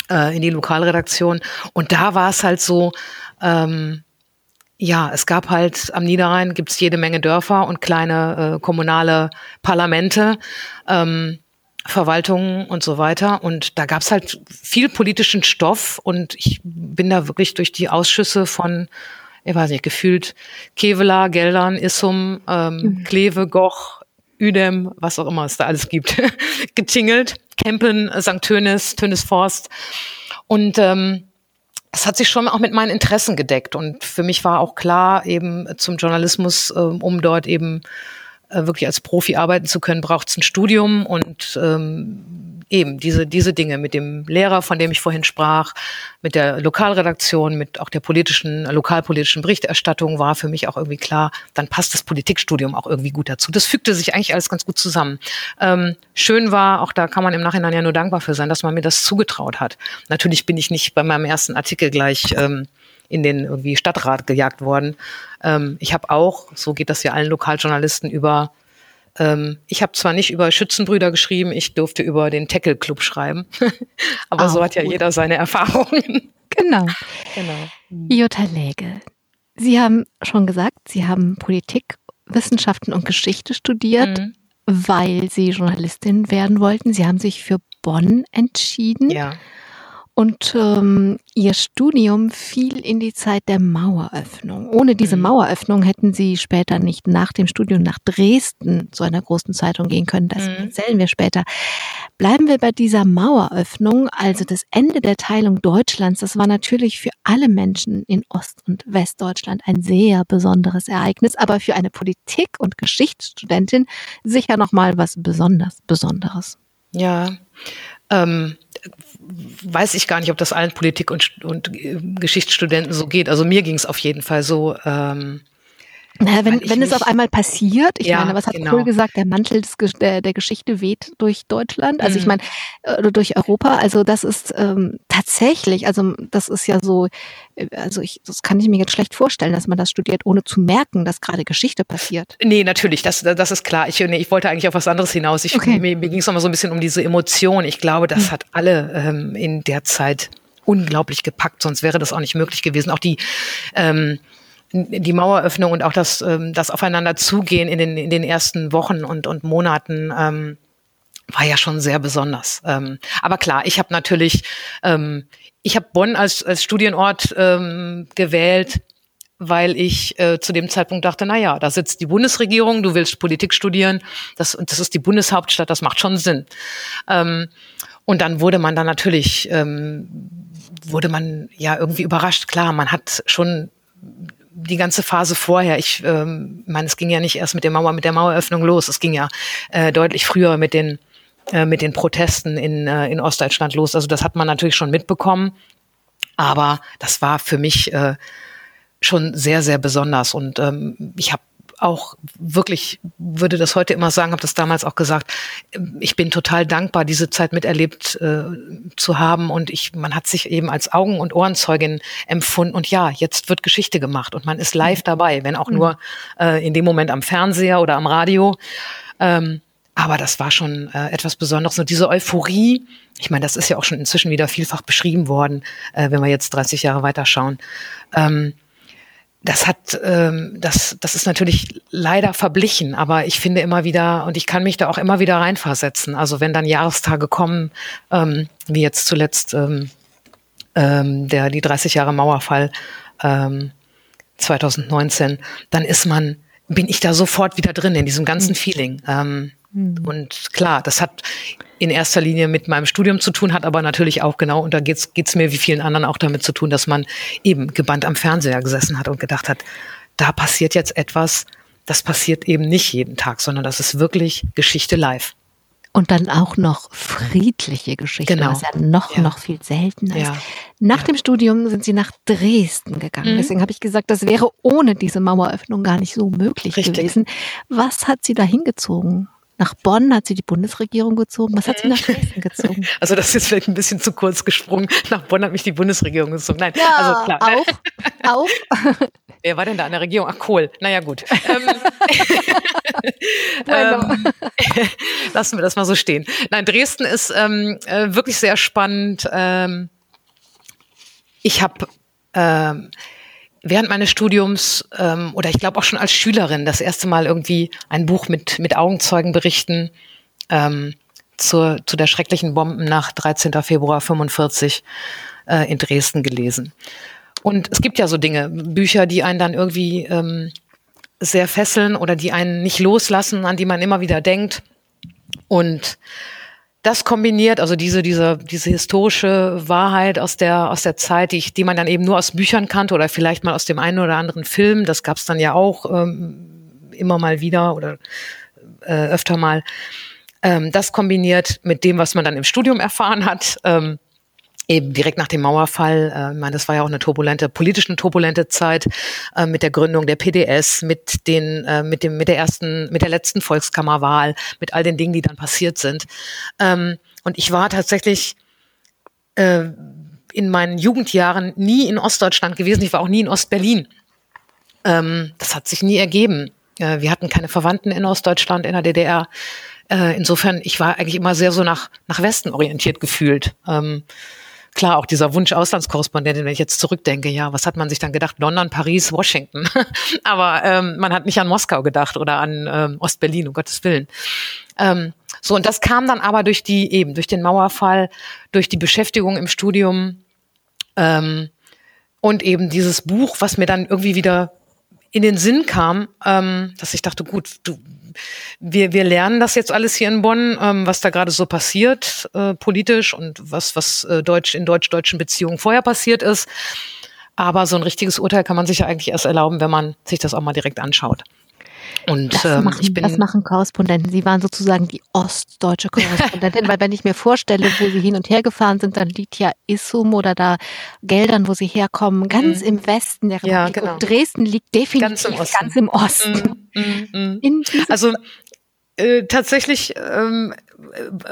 äh, in die Lokalredaktion und da war es halt so, ähm, ja, es gab halt am Niederrhein gibt's jede Menge Dörfer und kleine äh, kommunale Parlamente. Ähm, Verwaltungen und so weiter. Und da gab's halt viel politischen Stoff und ich bin da wirklich durch die Ausschüsse von, ich weiß nicht, gefühlt Kevela, Geldern, Issum, ähm, mhm. Kleve, Goch, Üdem, was auch immer es da alles gibt, [LAUGHS] getingelt. Kempen, St. Tönis, Forst. Und ähm, das hat sich schon auch mit meinen Interessen gedeckt. Und für mich war auch klar, eben zum Journalismus, ähm, um dort eben wirklich als Profi arbeiten zu können, braucht es ein Studium und ähm, eben diese, diese Dinge mit dem Lehrer, von dem ich vorhin sprach, mit der Lokalredaktion, mit auch der politischen, lokalpolitischen Berichterstattung war für mich auch irgendwie klar, dann passt das Politikstudium auch irgendwie gut dazu. Das fügte sich eigentlich alles ganz gut zusammen. Ähm, schön war, auch da kann man im Nachhinein ja nur dankbar für sein, dass man mir das zugetraut hat. Natürlich bin ich nicht bei meinem ersten Artikel gleich ähm, in den irgendwie Stadtrat gejagt worden. Ähm, ich habe auch, so geht das ja allen Lokaljournalisten über ähm, ich habe zwar nicht über Schützenbrüder geschrieben, ich durfte über den Tackle Club schreiben, [LAUGHS] aber ah, so hat ja gut. jeder seine Erfahrungen. [LAUGHS] Genau. genau. Jutta Läge, Sie haben schon gesagt, Sie haben Politik, Wissenschaften und Geschichte studiert, mhm. weil Sie Journalistin werden wollten. Sie haben sich für Bonn entschieden. Ja. Und ähm, ihr Studium fiel in die Zeit der Maueröffnung. Ohne diese mhm. Maueröffnung hätten sie später nicht nach dem Studium nach Dresden zu einer großen Zeitung gehen können. Das mhm. erzählen wir später. Bleiben wir bei dieser Maueröffnung, also das Ende der Teilung Deutschlands. Das war natürlich für alle Menschen in Ost- und Westdeutschland ein sehr besonderes Ereignis, aber für eine Politik- und Geschichtsstudentin sicher nochmal was besonders Besonderes. Ja, ähm, weiß ich gar nicht, ob das allen Politik- und, und äh, Geschichtsstudenten so geht. Also mir ging es auf jeden Fall so. Ähm, naja, wenn, wenn es auf einmal passiert, ich ja, meine, was hat genau. Kohl gesagt, der Mantel des, der, der Geschichte weht durch Deutschland, also mhm. ich meine, äh, durch Europa, also das ist ähm, tatsächlich, also das ist ja so, äh, also ich, das kann ich mir jetzt schlecht vorstellen, dass man das studiert, ohne zu merken, dass gerade Geschichte passiert. Nee, natürlich, das, das ist klar. Ich, nee, ich wollte eigentlich auf was anderes hinaus. Ich, okay. Mir, mir ging es nochmal so ein bisschen um diese Emotion. Ich glaube, das mhm. hat alle ähm, in der Zeit unglaublich gepackt, sonst wäre das auch nicht möglich gewesen. Auch die ähm, die Maueröffnung und auch das, ähm, das Aufeinander zugehen in den, in den ersten Wochen und, und Monaten ähm, war ja schon sehr besonders. Ähm, aber klar, ich habe natürlich, ähm, ich habe Bonn als, als Studienort ähm, gewählt, weil ich äh, zu dem Zeitpunkt dachte, na ja, da sitzt die Bundesregierung, du willst Politik studieren, das, das ist die Bundeshauptstadt, das macht schon Sinn. Ähm, und dann wurde man dann natürlich, ähm, wurde man ja irgendwie überrascht. Klar, man hat schon die ganze Phase vorher, ich ähm, meine, es ging ja nicht erst mit der Mauer, mit der Maueröffnung los, es ging ja äh, deutlich früher mit den äh, mit den Protesten in, äh, in Ostdeutschland los. Also das hat man natürlich schon mitbekommen, aber das war für mich äh, schon sehr, sehr besonders. Und ähm, ich habe auch wirklich, würde das heute immer sagen, habe das damals auch gesagt, ich bin total dankbar, diese Zeit miterlebt äh, zu haben und ich, man hat sich eben als Augen- und Ohrenzeugin empfunden und ja, jetzt wird Geschichte gemacht und man ist live mhm. dabei, wenn auch mhm. nur äh, in dem Moment am Fernseher oder am Radio. Ähm, aber das war schon äh, etwas Besonderes. Und diese Euphorie, ich meine, das ist ja auch schon inzwischen wieder vielfach beschrieben worden, äh, wenn wir jetzt 30 Jahre weiterschauen. Ähm, das hat, ähm, das, das ist natürlich leider verblichen, aber ich finde immer wieder, und ich kann mich da auch immer wieder reinversetzen. Also wenn dann Jahrestage kommen, ähm, wie jetzt zuletzt ähm, ähm, der, die 30 Jahre Mauerfall ähm, 2019, dann ist man, bin ich da sofort wieder drin in diesem ganzen mhm. Feeling. Ähm, Mhm. Und klar, das hat in erster Linie mit meinem Studium zu tun, hat aber natürlich auch genau, und da geht's geht's mir wie vielen anderen auch damit zu tun, dass man eben gebannt am Fernseher gesessen hat und gedacht hat, da passiert jetzt etwas, das passiert eben nicht jeden Tag, sondern das ist wirklich Geschichte live. Und dann auch noch friedliche Geschichte, genau. was ja noch, ja. noch viel seltener ist. Ja. Nach ja. dem Studium sind Sie nach Dresden gegangen. Mhm. Deswegen habe ich gesagt, das wäre ohne diese Maueröffnung gar nicht so möglich Richtig. gewesen. Was hat Sie da hingezogen? Nach Bonn hat sie die Bundesregierung gezogen. Was hat sie nach Dresden gezogen? [LAUGHS] Also das ist jetzt vielleicht ein bisschen zu kurz gesprungen. Nach Bonn hat mich die Bundesregierung gezogen. Nein, ja, also klar. Auch, auch. [LAUGHS] Wer war denn da an der Regierung? Ach, Kohl. Naja, gut. ähm, [LAUGHS] [LAUGHS] ähm, [LAUGHS] lassen wir das mal so stehen. Nein, Dresden ist ähm, äh, wirklich sehr spannend. Ähm, ich habe ähm, während meines Studiums ähm, oder ich glaube auch schon als Schülerin das erste Mal irgendwie ein Buch mit, mit Augenzeugenberichten zur, zu der schrecklichen Bombennacht 13. Februar 45 äh, in Dresden gelesen. Und es gibt ja so Dinge, Bücher, die einen dann irgendwie ähm, sehr fesseln oder die einen nicht loslassen, an die man immer wieder denkt. Und das kombiniert, also diese, diese, diese historische Wahrheit aus der, aus der Zeit, die, ich, die man dann eben nur aus Büchern kannte oder vielleicht mal aus dem einen oder anderen Film, das gab es dann ja auch ähm, immer mal wieder oder äh, öfter mal. Ähm, das kombiniert mit dem, was man dann im Studium erfahren hat, ähm, eben direkt nach dem Mauerfall, äh, ich meine, das war ja auch eine turbulente, politisch eine turbulente Zeit äh, mit der Gründung der PDS, mit den, äh, mit dem, mit der ersten, mit der letzten Volkskammerwahl, mit all den Dingen, die dann passiert sind. Ähm, und ich war tatsächlich äh, in meinen Jugendjahren nie in Ostdeutschland gewesen. Ich war auch nie in Ostberlin. Ähm, das hat sich nie ergeben. Äh, wir hatten keine Verwandten in Ostdeutschland, in der DDR. Äh, insofern, ich war eigentlich immer sehr so nach, nach Westen orientiert gefühlt. Ähm, klar, auch dieser Wunsch Auslandskorrespondentin, wenn ich jetzt zurückdenke, ja, was hat man sich dann gedacht? London, Paris, Washington. [LAUGHS] Aber ähm, man hat nicht an Moskau gedacht oder an ähm, Ostberlin, um Gottes Willen. Ähm, so, und das kam dann aber durch die, eben, durch den Mauerfall, durch die Beschäftigung im Studium ähm, und eben dieses Buch, was mir dann irgendwie wieder in den Sinn kam, ähm, dass ich dachte, gut, du, wir, wir lernen das jetzt alles hier in Bonn, ähm, was da gerade so passiert äh, politisch und was, was äh, Deutsch in deutsch-deutschen Beziehungen vorher passiert ist. Aber so ein richtiges Urteil kann man sich ja eigentlich erst erlauben, wenn man sich das auch mal direkt anschaut. Und das, ähm, machen, ich bin, das machen Korrespondenten. Sie waren sozusagen die ostdeutsche Korrespondentin, [LAUGHS] weil wenn ich mir vorstelle, wo Sie hin und her gefahren sind, dann liegt ja Issum oder da Geldern, wo Sie herkommen, ganz mhm. im Westen der Republik. Ja, genau. Und Dresden liegt definitiv ganz im Osten. Ganz im Osten. Mhm. mhm. Also äh, tatsächlich ähm,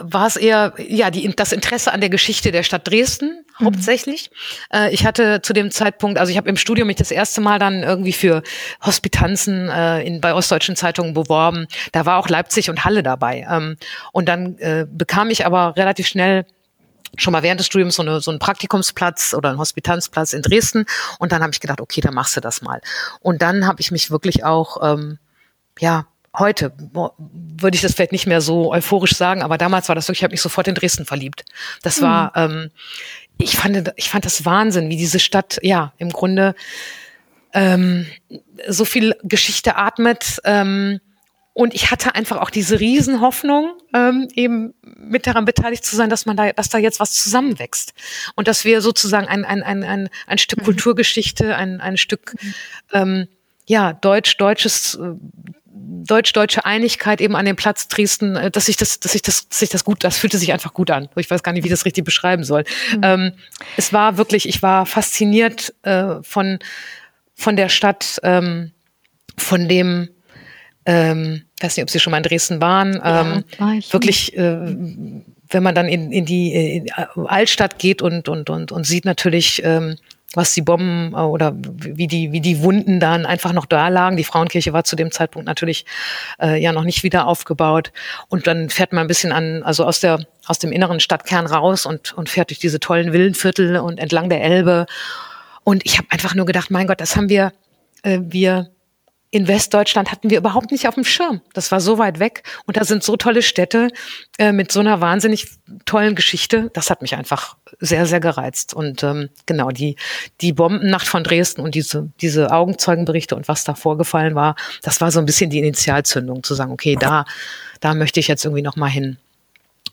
war es eher ja die, das Interesse an der Geschichte der Stadt Dresden mhm. hauptsächlich. Äh, ich hatte zu dem Zeitpunkt, also ich habe im Studium mich das erste Mal dann irgendwie für Hospitanzen äh, in, bei ostdeutschen Zeitungen beworben. Da war auch Leipzig und Halle dabei. Ähm, und dann äh, bekam ich aber relativ schnell schon mal während des Studiums so, eine, so einen Praktikumsplatz oder einen Hospitanzplatz in Dresden. Und dann habe ich gedacht, okay, dann machst du das mal. Und dann habe ich mich wirklich auch ähm, ja heute würde ich das vielleicht nicht mehr so euphorisch sagen, aber damals war das wirklich, ich habe mich sofort in Dresden verliebt. Das war, mhm. ähm, ich fand, ich fand das Wahnsinn, wie diese Stadt, ja, im Grunde ähm, so viel Geschichte atmet. Ähm, und ich hatte einfach auch diese Riesenhoffnung, ähm, eben mit daran beteiligt zu sein, dass man da, dass da jetzt was zusammenwächst. Und dass wir sozusagen ein, ein, ein, ein, ein Stück mhm. Kulturgeschichte, ein, ein Stück mhm. ähm, ja, deutsch-deutsches äh, deutsch-deutsche Einigkeit eben an dem Platz Dresden, äh, dass ich das, dass ich das, dass ich das gut, das fühlte sich einfach gut an. Ich weiß gar nicht, wie ich das richtig beschreiben soll. Mhm. Ähm, es war wirklich, ich war fasziniert äh, von von der Stadt, ähm, von dem, ähm, weiß nicht, ob Sie schon mal in Dresden waren, ähm, ja, war wirklich. Äh, wenn man dann in, in die in Altstadt geht und, und, und, und sieht natürlich ähm, was die Bomben äh, oder wie die, wie die Wunden dann einfach noch da lagen. Die Frauenkirche war zu dem Zeitpunkt natürlich äh, ja noch nicht wieder aufgebaut. Und dann fährt man ein bisschen an, also aus der, aus dem inneren Stadtkern raus und, und fährt durch diese tollen Villenviertel und entlang der Elbe. Und ich habe einfach nur gedacht, mein Gott, das haben wir, äh, wir in Westdeutschland hatten wir überhaupt nicht auf dem Schirm. Das war so weit weg und da sind so tolle Städte äh, mit so einer wahnsinnig tollen Geschichte. Das hat mich einfach sehr, sehr gereizt. Und ähm, genau, die, die Bombennacht von Dresden und diese, diese Augenzeugenberichte und was da vorgefallen war, das war so ein bisschen die Initialzündung, zu sagen, okay, da, da möchte ich jetzt irgendwie nochmal hin.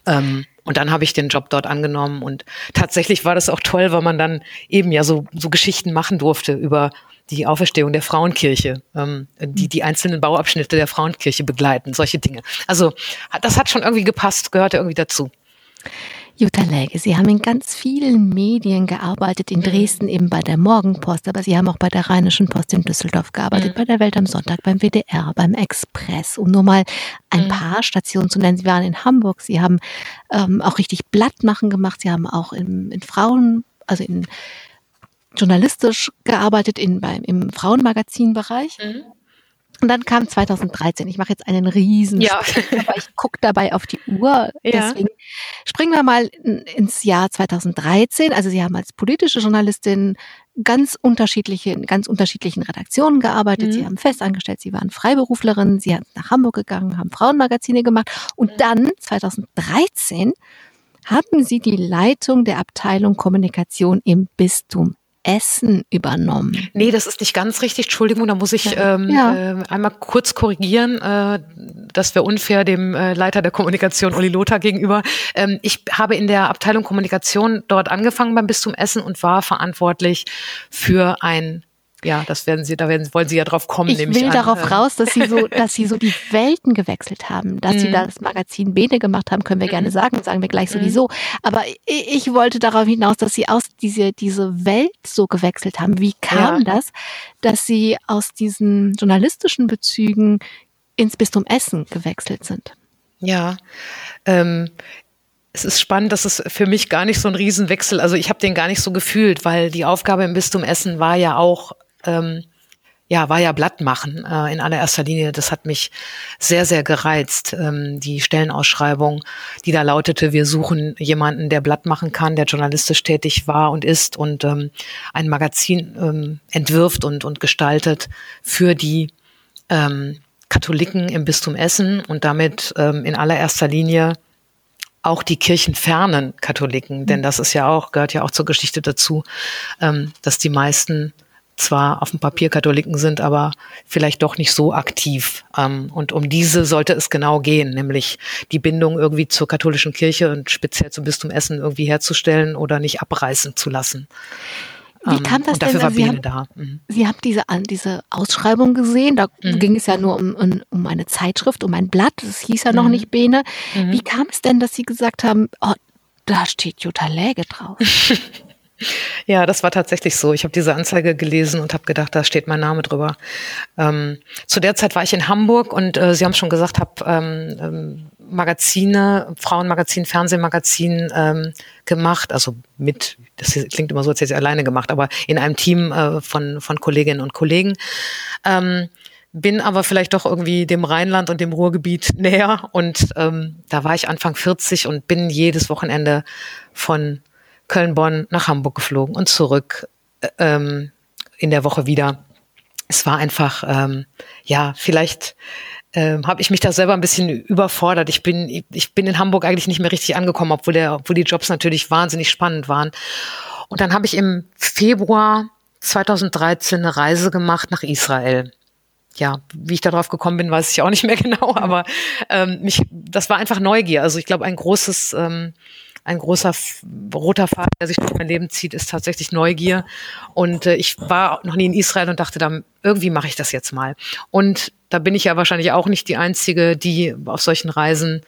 Ähm, und dann habe ich den Job dort angenommen und tatsächlich war das auch toll, weil man dann eben ja so, so Geschichten machen durfte über die Auferstehung der Frauenkirche, ähm, die die einzelnen Bauabschnitte der Frauenkirche begleiten, solche Dinge. Also das hat schon irgendwie gepasst, gehörte irgendwie dazu. Jutta Läge, Sie haben in ganz vielen Medien gearbeitet, in mhm. Dresden eben bei der Morgenpost, aber Sie haben auch bei der Rheinischen Post in Düsseldorf gearbeitet, mhm. bei der Welt am Sonntag, beim WDR, beim Express, um nur mal ein mhm. paar Stationen zu nennen. Sie waren in Hamburg, Sie haben ähm, auch richtig Blattmachen gemacht, Sie haben auch in, in Frauen, also in journalistisch gearbeitet in, beim, im Frauenmagazinbereich. Mhm. Und dann kam 2013. Ich mache jetzt einen riesen ja. aber ich gucke dabei auf die Uhr. Ja. Deswegen springen wir mal ins Jahr 2013. Also Sie haben als politische Journalistin ganz unterschiedliche, in ganz unterschiedlichen Redaktionen gearbeitet. Mhm. Sie haben festangestellt, Sie waren Freiberuflerin, Sie sind nach Hamburg gegangen, haben Frauenmagazine gemacht. Und dann, 2013, haben Sie die Leitung der Abteilung Kommunikation im Bistum Essen übernommen. Nee, das ist nicht ganz richtig. Entschuldigung, da muss ich ähm, ja. äh, einmal kurz korrigieren. Äh, das wäre unfair dem äh, Leiter der Kommunikation, Uli Lothar, gegenüber. Ähm, ich habe in der Abteilung Kommunikation dort angefangen beim Bistum Essen und war verantwortlich für ein ja, das werden Sie, da werden, wollen Sie ja drauf kommen. Ich will an. darauf raus, dass Sie so, [LAUGHS] dass Sie so die Welten gewechselt haben, dass Sie mhm. das Magazin Bene gemacht haben, können wir gerne mhm. sagen, sagen wir gleich mhm. sowieso. Aber ich wollte darauf hinaus, dass Sie aus diese, diese Welt so gewechselt haben. Wie kam ja. das, dass Sie aus diesen journalistischen Bezügen ins Bistum Essen gewechselt sind? Ja, ähm, es ist spannend, dass es für mich gar nicht so ein Riesenwechsel, also ich habe den gar nicht so gefühlt, weil die Aufgabe im Bistum Essen war ja auch ähm, ja, war ja Blatt machen äh, in allererster Linie. Das hat mich sehr, sehr gereizt. Ähm, die Stellenausschreibung, die da lautete, wir suchen jemanden, der Blatt machen kann, der journalistisch tätig war und ist und ähm, ein Magazin ähm, entwirft und, und gestaltet für die ähm, Katholiken im Bistum Essen und damit ähm, in allererster Linie auch die kirchenfernen Katholiken, denn das ist ja auch, gehört ja auch zur Geschichte dazu, ähm, dass die meisten zwar auf dem Papier Katholiken sind, aber vielleicht doch nicht so aktiv. Ähm, und um diese sollte es genau gehen, nämlich die Bindung irgendwie zur katholischen Kirche und speziell zum Bistum Essen irgendwie herzustellen oder nicht abreißen zu lassen. Wie ähm, kam das und dafür denn? War Sie, haben, da. Mhm. Sie haben diese, diese Ausschreibung gesehen, da mhm. ging es ja nur um, um eine Zeitschrift, um ein Blatt, das hieß ja noch mhm. nicht Bene. Mhm. Wie kam es denn, dass Sie gesagt haben, oh, da steht Jutta Läge drauf? [LAUGHS] Ja, das war tatsächlich so. Ich habe diese Anzeige gelesen und habe gedacht, da steht mein Name drüber. Ähm, zu der Zeit war ich in Hamburg und äh, Sie haben schon gesagt, habe ähm, ähm, Magazine, Frauenmagazin, Fernsehmagazin ähm, gemacht, also mit, das klingt immer so, als hätte ich alleine gemacht, aber in einem Team äh, von, von Kolleginnen und Kollegen. Ähm, bin aber vielleicht doch irgendwie dem Rheinland und dem Ruhrgebiet näher und ähm, da war ich Anfang 40 und bin jedes Wochenende von Köln-Bonn nach Hamburg geflogen und zurück äh, ähm, in der Woche wieder. Es war einfach, ähm, ja, vielleicht ähm, habe ich mich da selber ein bisschen überfordert. Ich bin, ich bin in Hamburg eigentlich nicht mehr richtig angekommen, obwohl, der, obwohl die Jobs natürlich wahnsinnig spannend waren. Und dann habe ich im Februar 2013 eine Reise gemacht nach Israel. Ja, wie ich darauf gekommen bin, weiß ich auch nicht mehr [LAUGHS] genau, aber ähm, mich, das war einfach Neugier. Also ich glaube, ein großes ähm, ein großer roter Faden, der sich durch mein Leben zieht, ist tatsächlich Neugier. Und äh, ich war noch nie in Israel und dachte dann, irgendwie mache ich das jetzt mal. Und da bin ich ja wahrscheinlich auch nicht die Einzige, die auf solchen Reisen,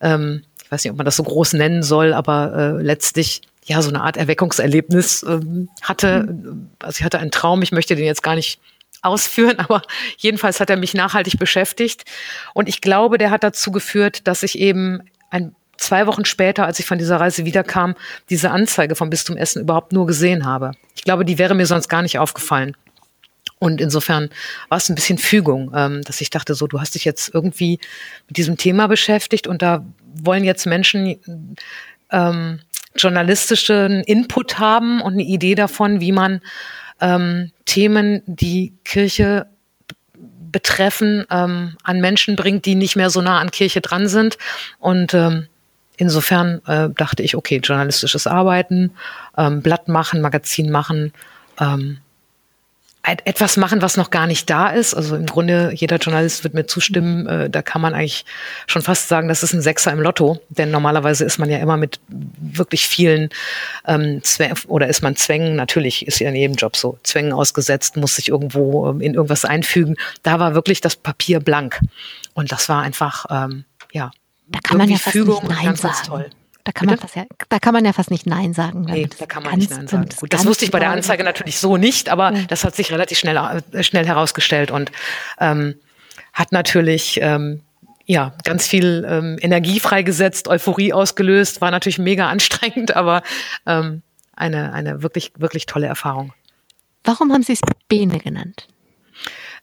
ähm, ich weiß nicht, ob man das so groß nennen soll, aber äh, letztlich ja so eine Art Erweckungserlebnis ähm, hatte. Mhm. Also ich hatte einen Traum, ich möchte den jetzt gar nicht ausführen, [LAUGHS] aber jedenfalls hat er mich nachhaltig beschäftigt. Und ich glaube, der hat dazu geführt, dass ich eben ein zwei Wochen später, als ich von dieser Reise wiederkam, diese Anzeige vom Bistum Essen überhaupt nur gesehen habe. Ich glaube, die wäre mir sonst gar nicht aufgefallen. Und insofern war es ein bisschen Fügung, ähm, dass ich dachte, so, du hast dich jetzt irgendwie mit diesem Thema beschäftigt und da wollen jetzt Menschen ähm, journalistischen Input haben und eine Idee davon, wie man ähm, Themen, die Kirche betreffen, ähm, an Menschen bringt, die nicht mehr so nah an Kirche dran sind. Und ähm, insofern äh, dachte ich, okay, journalistisches Arbeiten, ähm, Blatt machen, Magazin machen, ähm, etwas machen, was noch gar nicht da ist. Also im Grunde, jeder Journalist wird mir zustimmen, äh, da kann man eigentlich schon fast sagen, das ist ein Sechser im Lotto. Denn normalerweise ist man ja immer mit wirklich vielen ähm, Zwängen, oder ist man Zwängen, natürlich ist ja in jedem Job so, Zwängen ausgesetzt, muss sich irgendwo ähm, in irgendwas einfügen. Da war wirklich das Papier blank. Und das war einfach, ähm, ja, da kann man ja fast Fügung nicht Nein sagen. Da kann, man fast ja, da kann man ja fast nicht Nein sagen. Nee, da kann man nicht Nein sagen. Gut, das wusste ich bei der Anzeige natürlich so nicht, aber ja. das hat sich relativ schnell, äh, schnell herausgestellt und ähm, hat natürlich ähm, ja, ganz viel ähm, Energie freigesetzt, Euphorie ausgelöst, war natürlich mega [LAUGHS] anstrengend, aber ähm, eine, eine wirklich, wirklich tolle Erfahrung. Warum haben Sie es Bene genannt?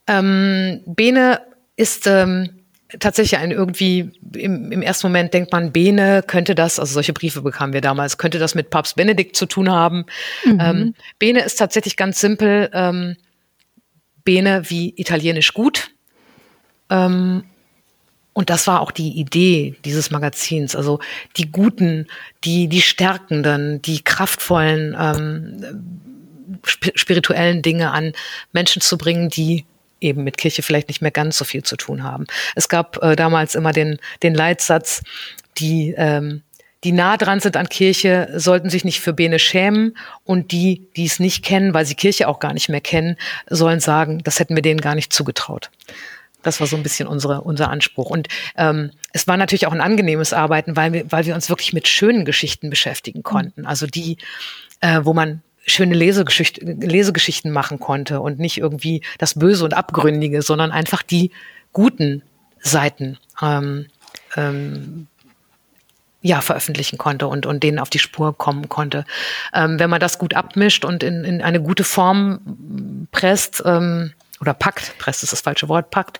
Ähm, Bene ist ähm, tatsächlich ein irgendwie, im, im ersten Moment denkt man, Bene könnte das, also solche Briefe bekamen wir damals, könnte das mit Papst Benedikt zu tun haben. Mhm. Ähm, Bene ist tatsächlich ganz simpel, ähm, Bene wie italienisch gut. Ähm, und das war auch die Idee dieses Magazins. Also die guten, die, die stärkenden, die kraftvollen, ähm, spirituellen Dinge an Menschen zu bringen, die eben mit Kirche vielleicht nicht mehr ganz so viel zu tun haben. Es gab äh, damals immer den, den Leitsatz, die, ähm, die nah dran sind an Kirche, sollten sich nicht für Bene schämen und die, die es nicht kennen, weil sie Kirche auch gar nicht mehr kennen, sollen sagen, das hätten wir denen gar nicht zugetraut. Das war so ein bisschen unsere, unser Anspruch. Und ähm, es war natürlich auch ein angenehmes Arbeiten, weil wir, weil wir uns wirklich mit schönen Geschichten beschäftigen konnten. Also die, äh, wo man schöne Lesegeschicht Lesegeschichten machen konnte und nicht irgendwie das Böse und Abgründige, sondern einfach die guten Seiten ähm, ähm, ja, veröffentlichen konnte und, und denen auf die Spur kommen konnte. Ähm, wenn man das gut abmischt und in, in eine gute Form presst, ähm, oder packt, presst ist das falsche Wort, packt,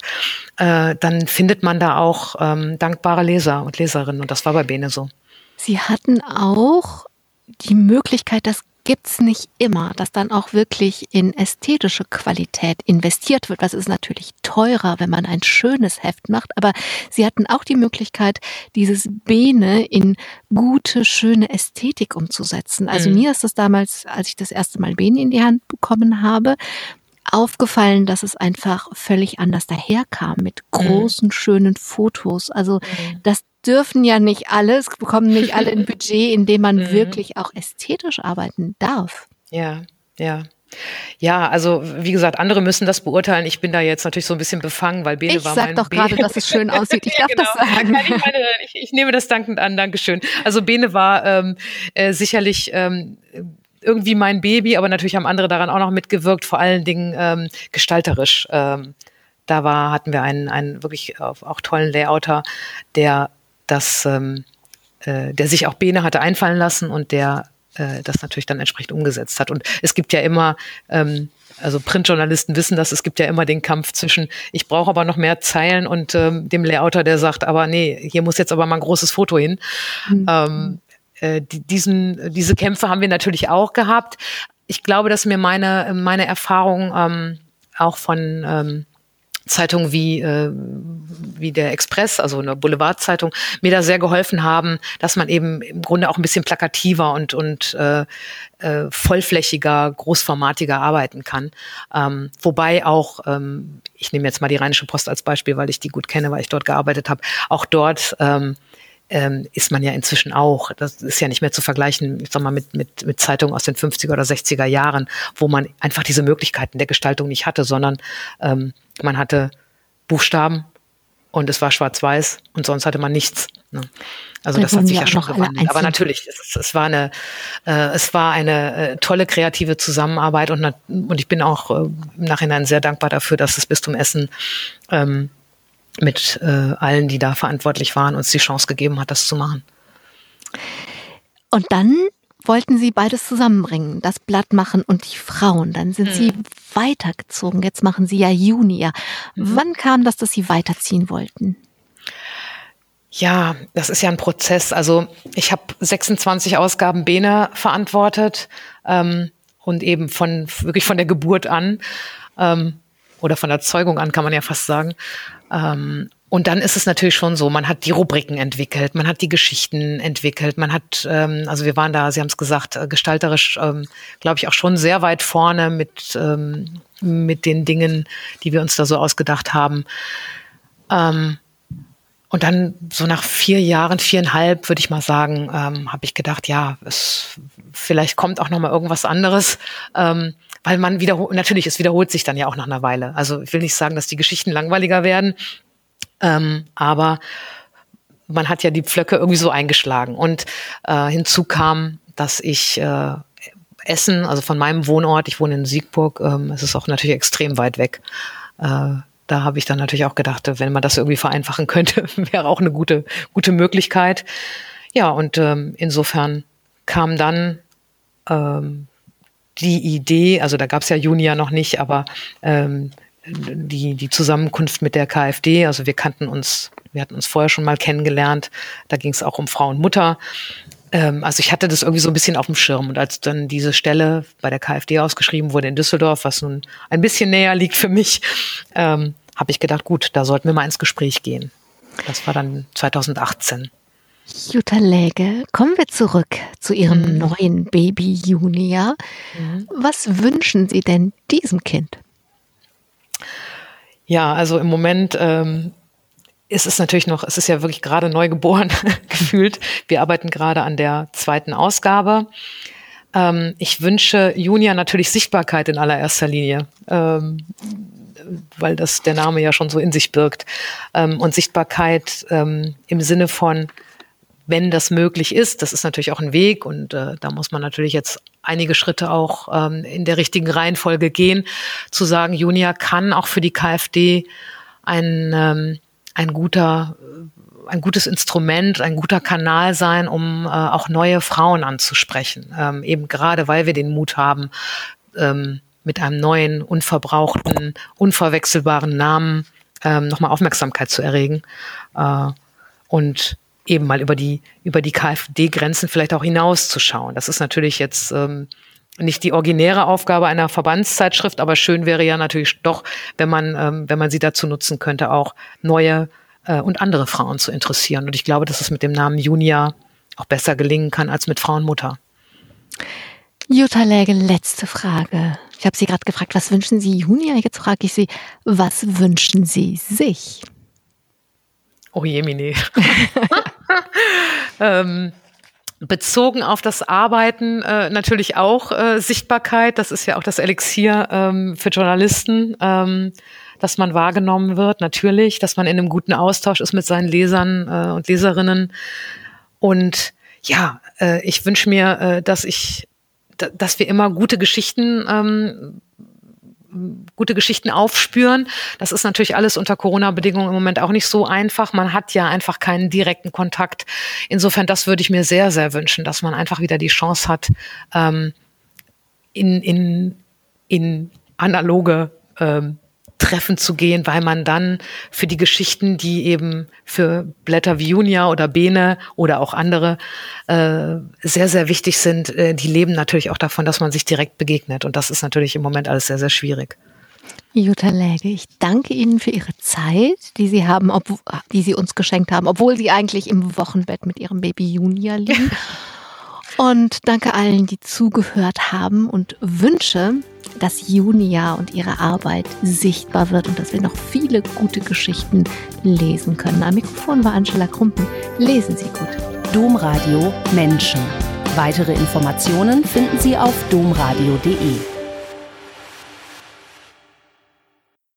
äh, dann findet man da auch ähm, dankbare Leser und Leserinnen. Und das war bei Bene so. Sie hatten auch die Möglichkeit, das gibt's nicht immer, dass dann auch wirklich in ästhetische Qualität investiert wird. Was ist natürlich teurer, wenn man ein schönes Heft macht, aber sie hatten auch die Möglichkeit, dieses Bene in gute, schöne Ästhetik umzusetzen. Also mhm. mir ist das damals, als ich das erste Mal Bene in die Hand bekommen habe, aufgefallen, dass es einfach völlig anders daherkam mit mhm. großen, mhm. schönen Fotos. Also mhm. das dürfen ja nicht alle, es bekommen nicht alle ein [LAUGHS] Budget, in dem man mhm. wirklich auch ästhetisch arbeiten darf. Ja, ja. Ja, also wie gesagt, andere müssen das beurteilen. Ich bin da jetzt natürlich so ein bisschen befangen, weil Bene ich war mein Ich sag doch gerade, dass es schön [LAUGHS] aussieht. Ich darf genau. das sagen. Ich, meine, ich, ich, nehme das dankend an. Dankeschön. Also Bene war ähm, äh, sicherlich ähm, irgendwie mein Baby, aber natürlich haben andere daran auch noch mitgewirkt, vor allen Dingen ähm, gestalterisch. Ähm, da war, hatten wir einen, einen wirklich auch, auch tollen Layouter, der das, ähm, äh, der sich auch Bene hatte einfallen lassen und der äh, das natürlich dann entsprechend umgesetzt hat. Und es gibt ja immer, ähm, also Printjournalisten wissen das, es gibt ja immer den Kampf zwischen, ich brauche aber noch mehr Zeilen und ähm, dem Layouter, der sagt, aber nee, hier muss jetzt aber mal ein großes Foto hin. Mhm. Ähm, äh, die, diesen, diese Kämpfe haben wir natürlich auch gehabt. Ich glaube, dass mir meine, meine Erfahrung ähm, auch von ähm, Zeitungen wie, äh, wie der Express, also eine Boulevardzeitung, mir da sehr geholfen haben, dass man eben im Grunde auch ein bisschen plakativer und, und äh, äh, vollflächiger, großformatiger arbeiten kann. Ähm, wobei auch, ähm, ich nehme jetzt mal die Rheinische Post als Beispiel, weil ich die gut kenne, weil ich dort gearbeitet habe, auch dort ähm, ähm, ist man ja inzwischen auch. Das ist ja nicht mehr zu vergleichen, ich sag mal, mit, mit, mit Zeitungen aus den 50er oder 60er Jahren, wo man einfach diese Möglichkeiten der Gestaltung nicht hatte, sondern ähm, man hatte Buchstaben und es war schwarz-weiß und sonst hatte man nichts. Ne? Also das, das hat sich ja schon gewandelt. Aber natürlich, es, es war eine, äh, es war eine äh, tolle kreative Zusammenarbeit und, und ich bin auch äh, im Nachhinein sehr dankbar dafür, dass das Bistum Essen ähm, mit äh, allen, die da verantwortlich waren, uns die Chance gegeben hat, das zu machen. Und dann wollten sie beides zusammenbringen, das Blatt machen und die Frauen. Dann sind mhm. sie weitergezogen. Jetzt machen sie ja Junior. Mhm. Wann kam das, dass sie weiterziehen wollten? Ja, das ist ja ein Prozess. Also ich habe 26 Ausgaben Bene verantwortet ähm, und eben von wirklich von der Geburt an ähm, oder von der Zeugung an kann man ja fast sagen. Ähm, und dann ist es natürlich schon so, man hat die Rubriken entwickelt, man hat die Geschichten entwickelt, man hat, ähm, also wir waren da, Sie haben es gesagt, äh, gestalterisch, ähm, glaube ich, auch schon sehr weit vorne mit, ähm, mit den Dingen, die wir uns da so ausgedacht haben. Ähm, und dann so nach vier Jahren, viereinhalb, würde ich mal sagen, ähm, habe ich gedacht, ja, es, vielleicht kommt auch noch mal irgendwas anderes. Ähm, weil man wiederholt, natürlich, es wiederholt sich dann ja auch nach einer Weile. Also ich will nicht sagen, dass die Geschichten langweiliger werden, ähm, aber man hat ja die Pflöcke irgendwie so eingeschlagen. Und äh, hinzu kam, dass ich äh, Essen, also von meinem Wohnort, ich wohne in Siegburg, ähm, es ist auch natürlich extrem weit weg. Äh, da habe ich dann natürlich auch gedacht, wenn man das irgendwie vereinfachen könnte, [LAUGHS] wäre auch eine gute, gute Möglichkeit. Ja, und ähm, insofern kam dann ähm, die Idee, also da gab es ja Junia noch nicht, aber ähm, die, die Zusammenkunft mit der KfD. Also wir kannten uns, wir hatten uns vorher schon mal kennengelernt. Da ging es auch um Frau und Mutter. Ähm, also ich hatte das irgendwie so ein bisschen auf dem Schirm. Und als dann diese Stelle bei der KfD ausgeschrieben wurde in Düsseldorf, was nun ein bisschen näher liegt für mich, ähm, habe ich gedacht, gut, da sollten wir mal ins Gespräch gehen. Das war dann 2018. Jutta Läge, kommen wir zurück zu Ihrem mhm. neuen Baby Junia. Mhm. Was wünschen Sie denn diesem Kind? Ja, also im Moment ähm, ist es natürlich noch, es ist ja wirklich gerade neu geboren [LAUGHS] gefühlt. Wir arbeiten gerade an der zweiten Ausgabe. Ähm, ich wünsche Junia natürlich Sichtbarkeit in allererster Linie, ähm, weil das der Name ja schon so in sich birgt. Ähm, und Sichtbarkeit ähm, im Sinne von, wenn das möglich ist, das ist natürlich auch ein Weg und äh, da muss man natürlich jetzt einige Schritte auch ähm, in der richtigen Reihenfolge gehen, zu sagen, Junia kann auch für die KfD ein, ähm, ein guter ein gutes Instrument, ein guter Kanal sein, um äh, auch neue Frauen anzusprechen. Ähm, eben gerade, weil wir den Mut haben, ähm, mit einem neuen, unverbrauchten, unverwechselbaren Namen ähm, nochmal Aufmerksamkeit zu erregen. Äh, und eben mal über die, über die KfD-Grenzen vielleicht auch hinauszuschauen. Das ist natürlich jetzt ähm, nicht die originäre Aufgabe einer Verbandszeitschrift, aber schön wäre ja natürlich doch, wenn man, ähm, wenn man sie dazu nutzen könnte, auch neue äh, und andere Frauen zu interessieren. Und ich glaube, dass es mit dem Namen Junia auch besser gelingen kann als mit Frauenmutter. Jutta Läge, letzte Frage. Ich habe Sie gerade gefragt, was wünschen Sie Junia? Jetzt frage ich Sie, was wünschen Sie sich? Oh je, Mine. [LAUGHS] ähm, bezogen auf das Arbeiten äh, natürlich auch äh, Sichtbarkeit. Das ist ja auch das Elixier ähm, für Journalisten, ähm, dass man wahrgenommen wird. Natürlich, dass man in einem guten Austausch ist mit seinen Lesern äh, und Leserinnen. Und ja, äh, ich wünsche mir, äh, dass ich, dass wir immer gute Geschichten ähm, gute Geschichten aufspüren. Das ist natürlich alles unter Corona-Bedingungen im Moment auch nicht so einfach. Man hat ja einfach keinen direkten Kontakt. Insofern, das würde ich mir sehr, sehr wünschen, dass man einfach wieder die Chance hat, ähm, in, in, in analoge ähm, Treffen zu gehen, weil man dann für die Geschichten, die eben für Blätter wie Junia oder Bene oder auch andere äh, sehr, sehr wichtig sind, äh, die leben natürlich auch davon, dass man sich direkt begegnet. Und das ist natürlich im Moment alles sehr, sehr schwierig. Jutta Läge, ich danke Ihnen für Ihre Zeit, die Sie haben, ob, die Sie uns geschenkt haben, obwohl Sie eigentlich im Wochenbett mit Ihrem Baby Junia liegen. [LAUGHS] Und danke allen, die zugehört haben und wünsche, dass Junia und ihre Arbeit sichtbar wird und dass wir noch viele gute Geschichten lesen können. Am Mikrofon war Angela Krumpen. Lesen Sie gut. Domradio Menschen. Weitere Informationen finden Sie auf domradio.de.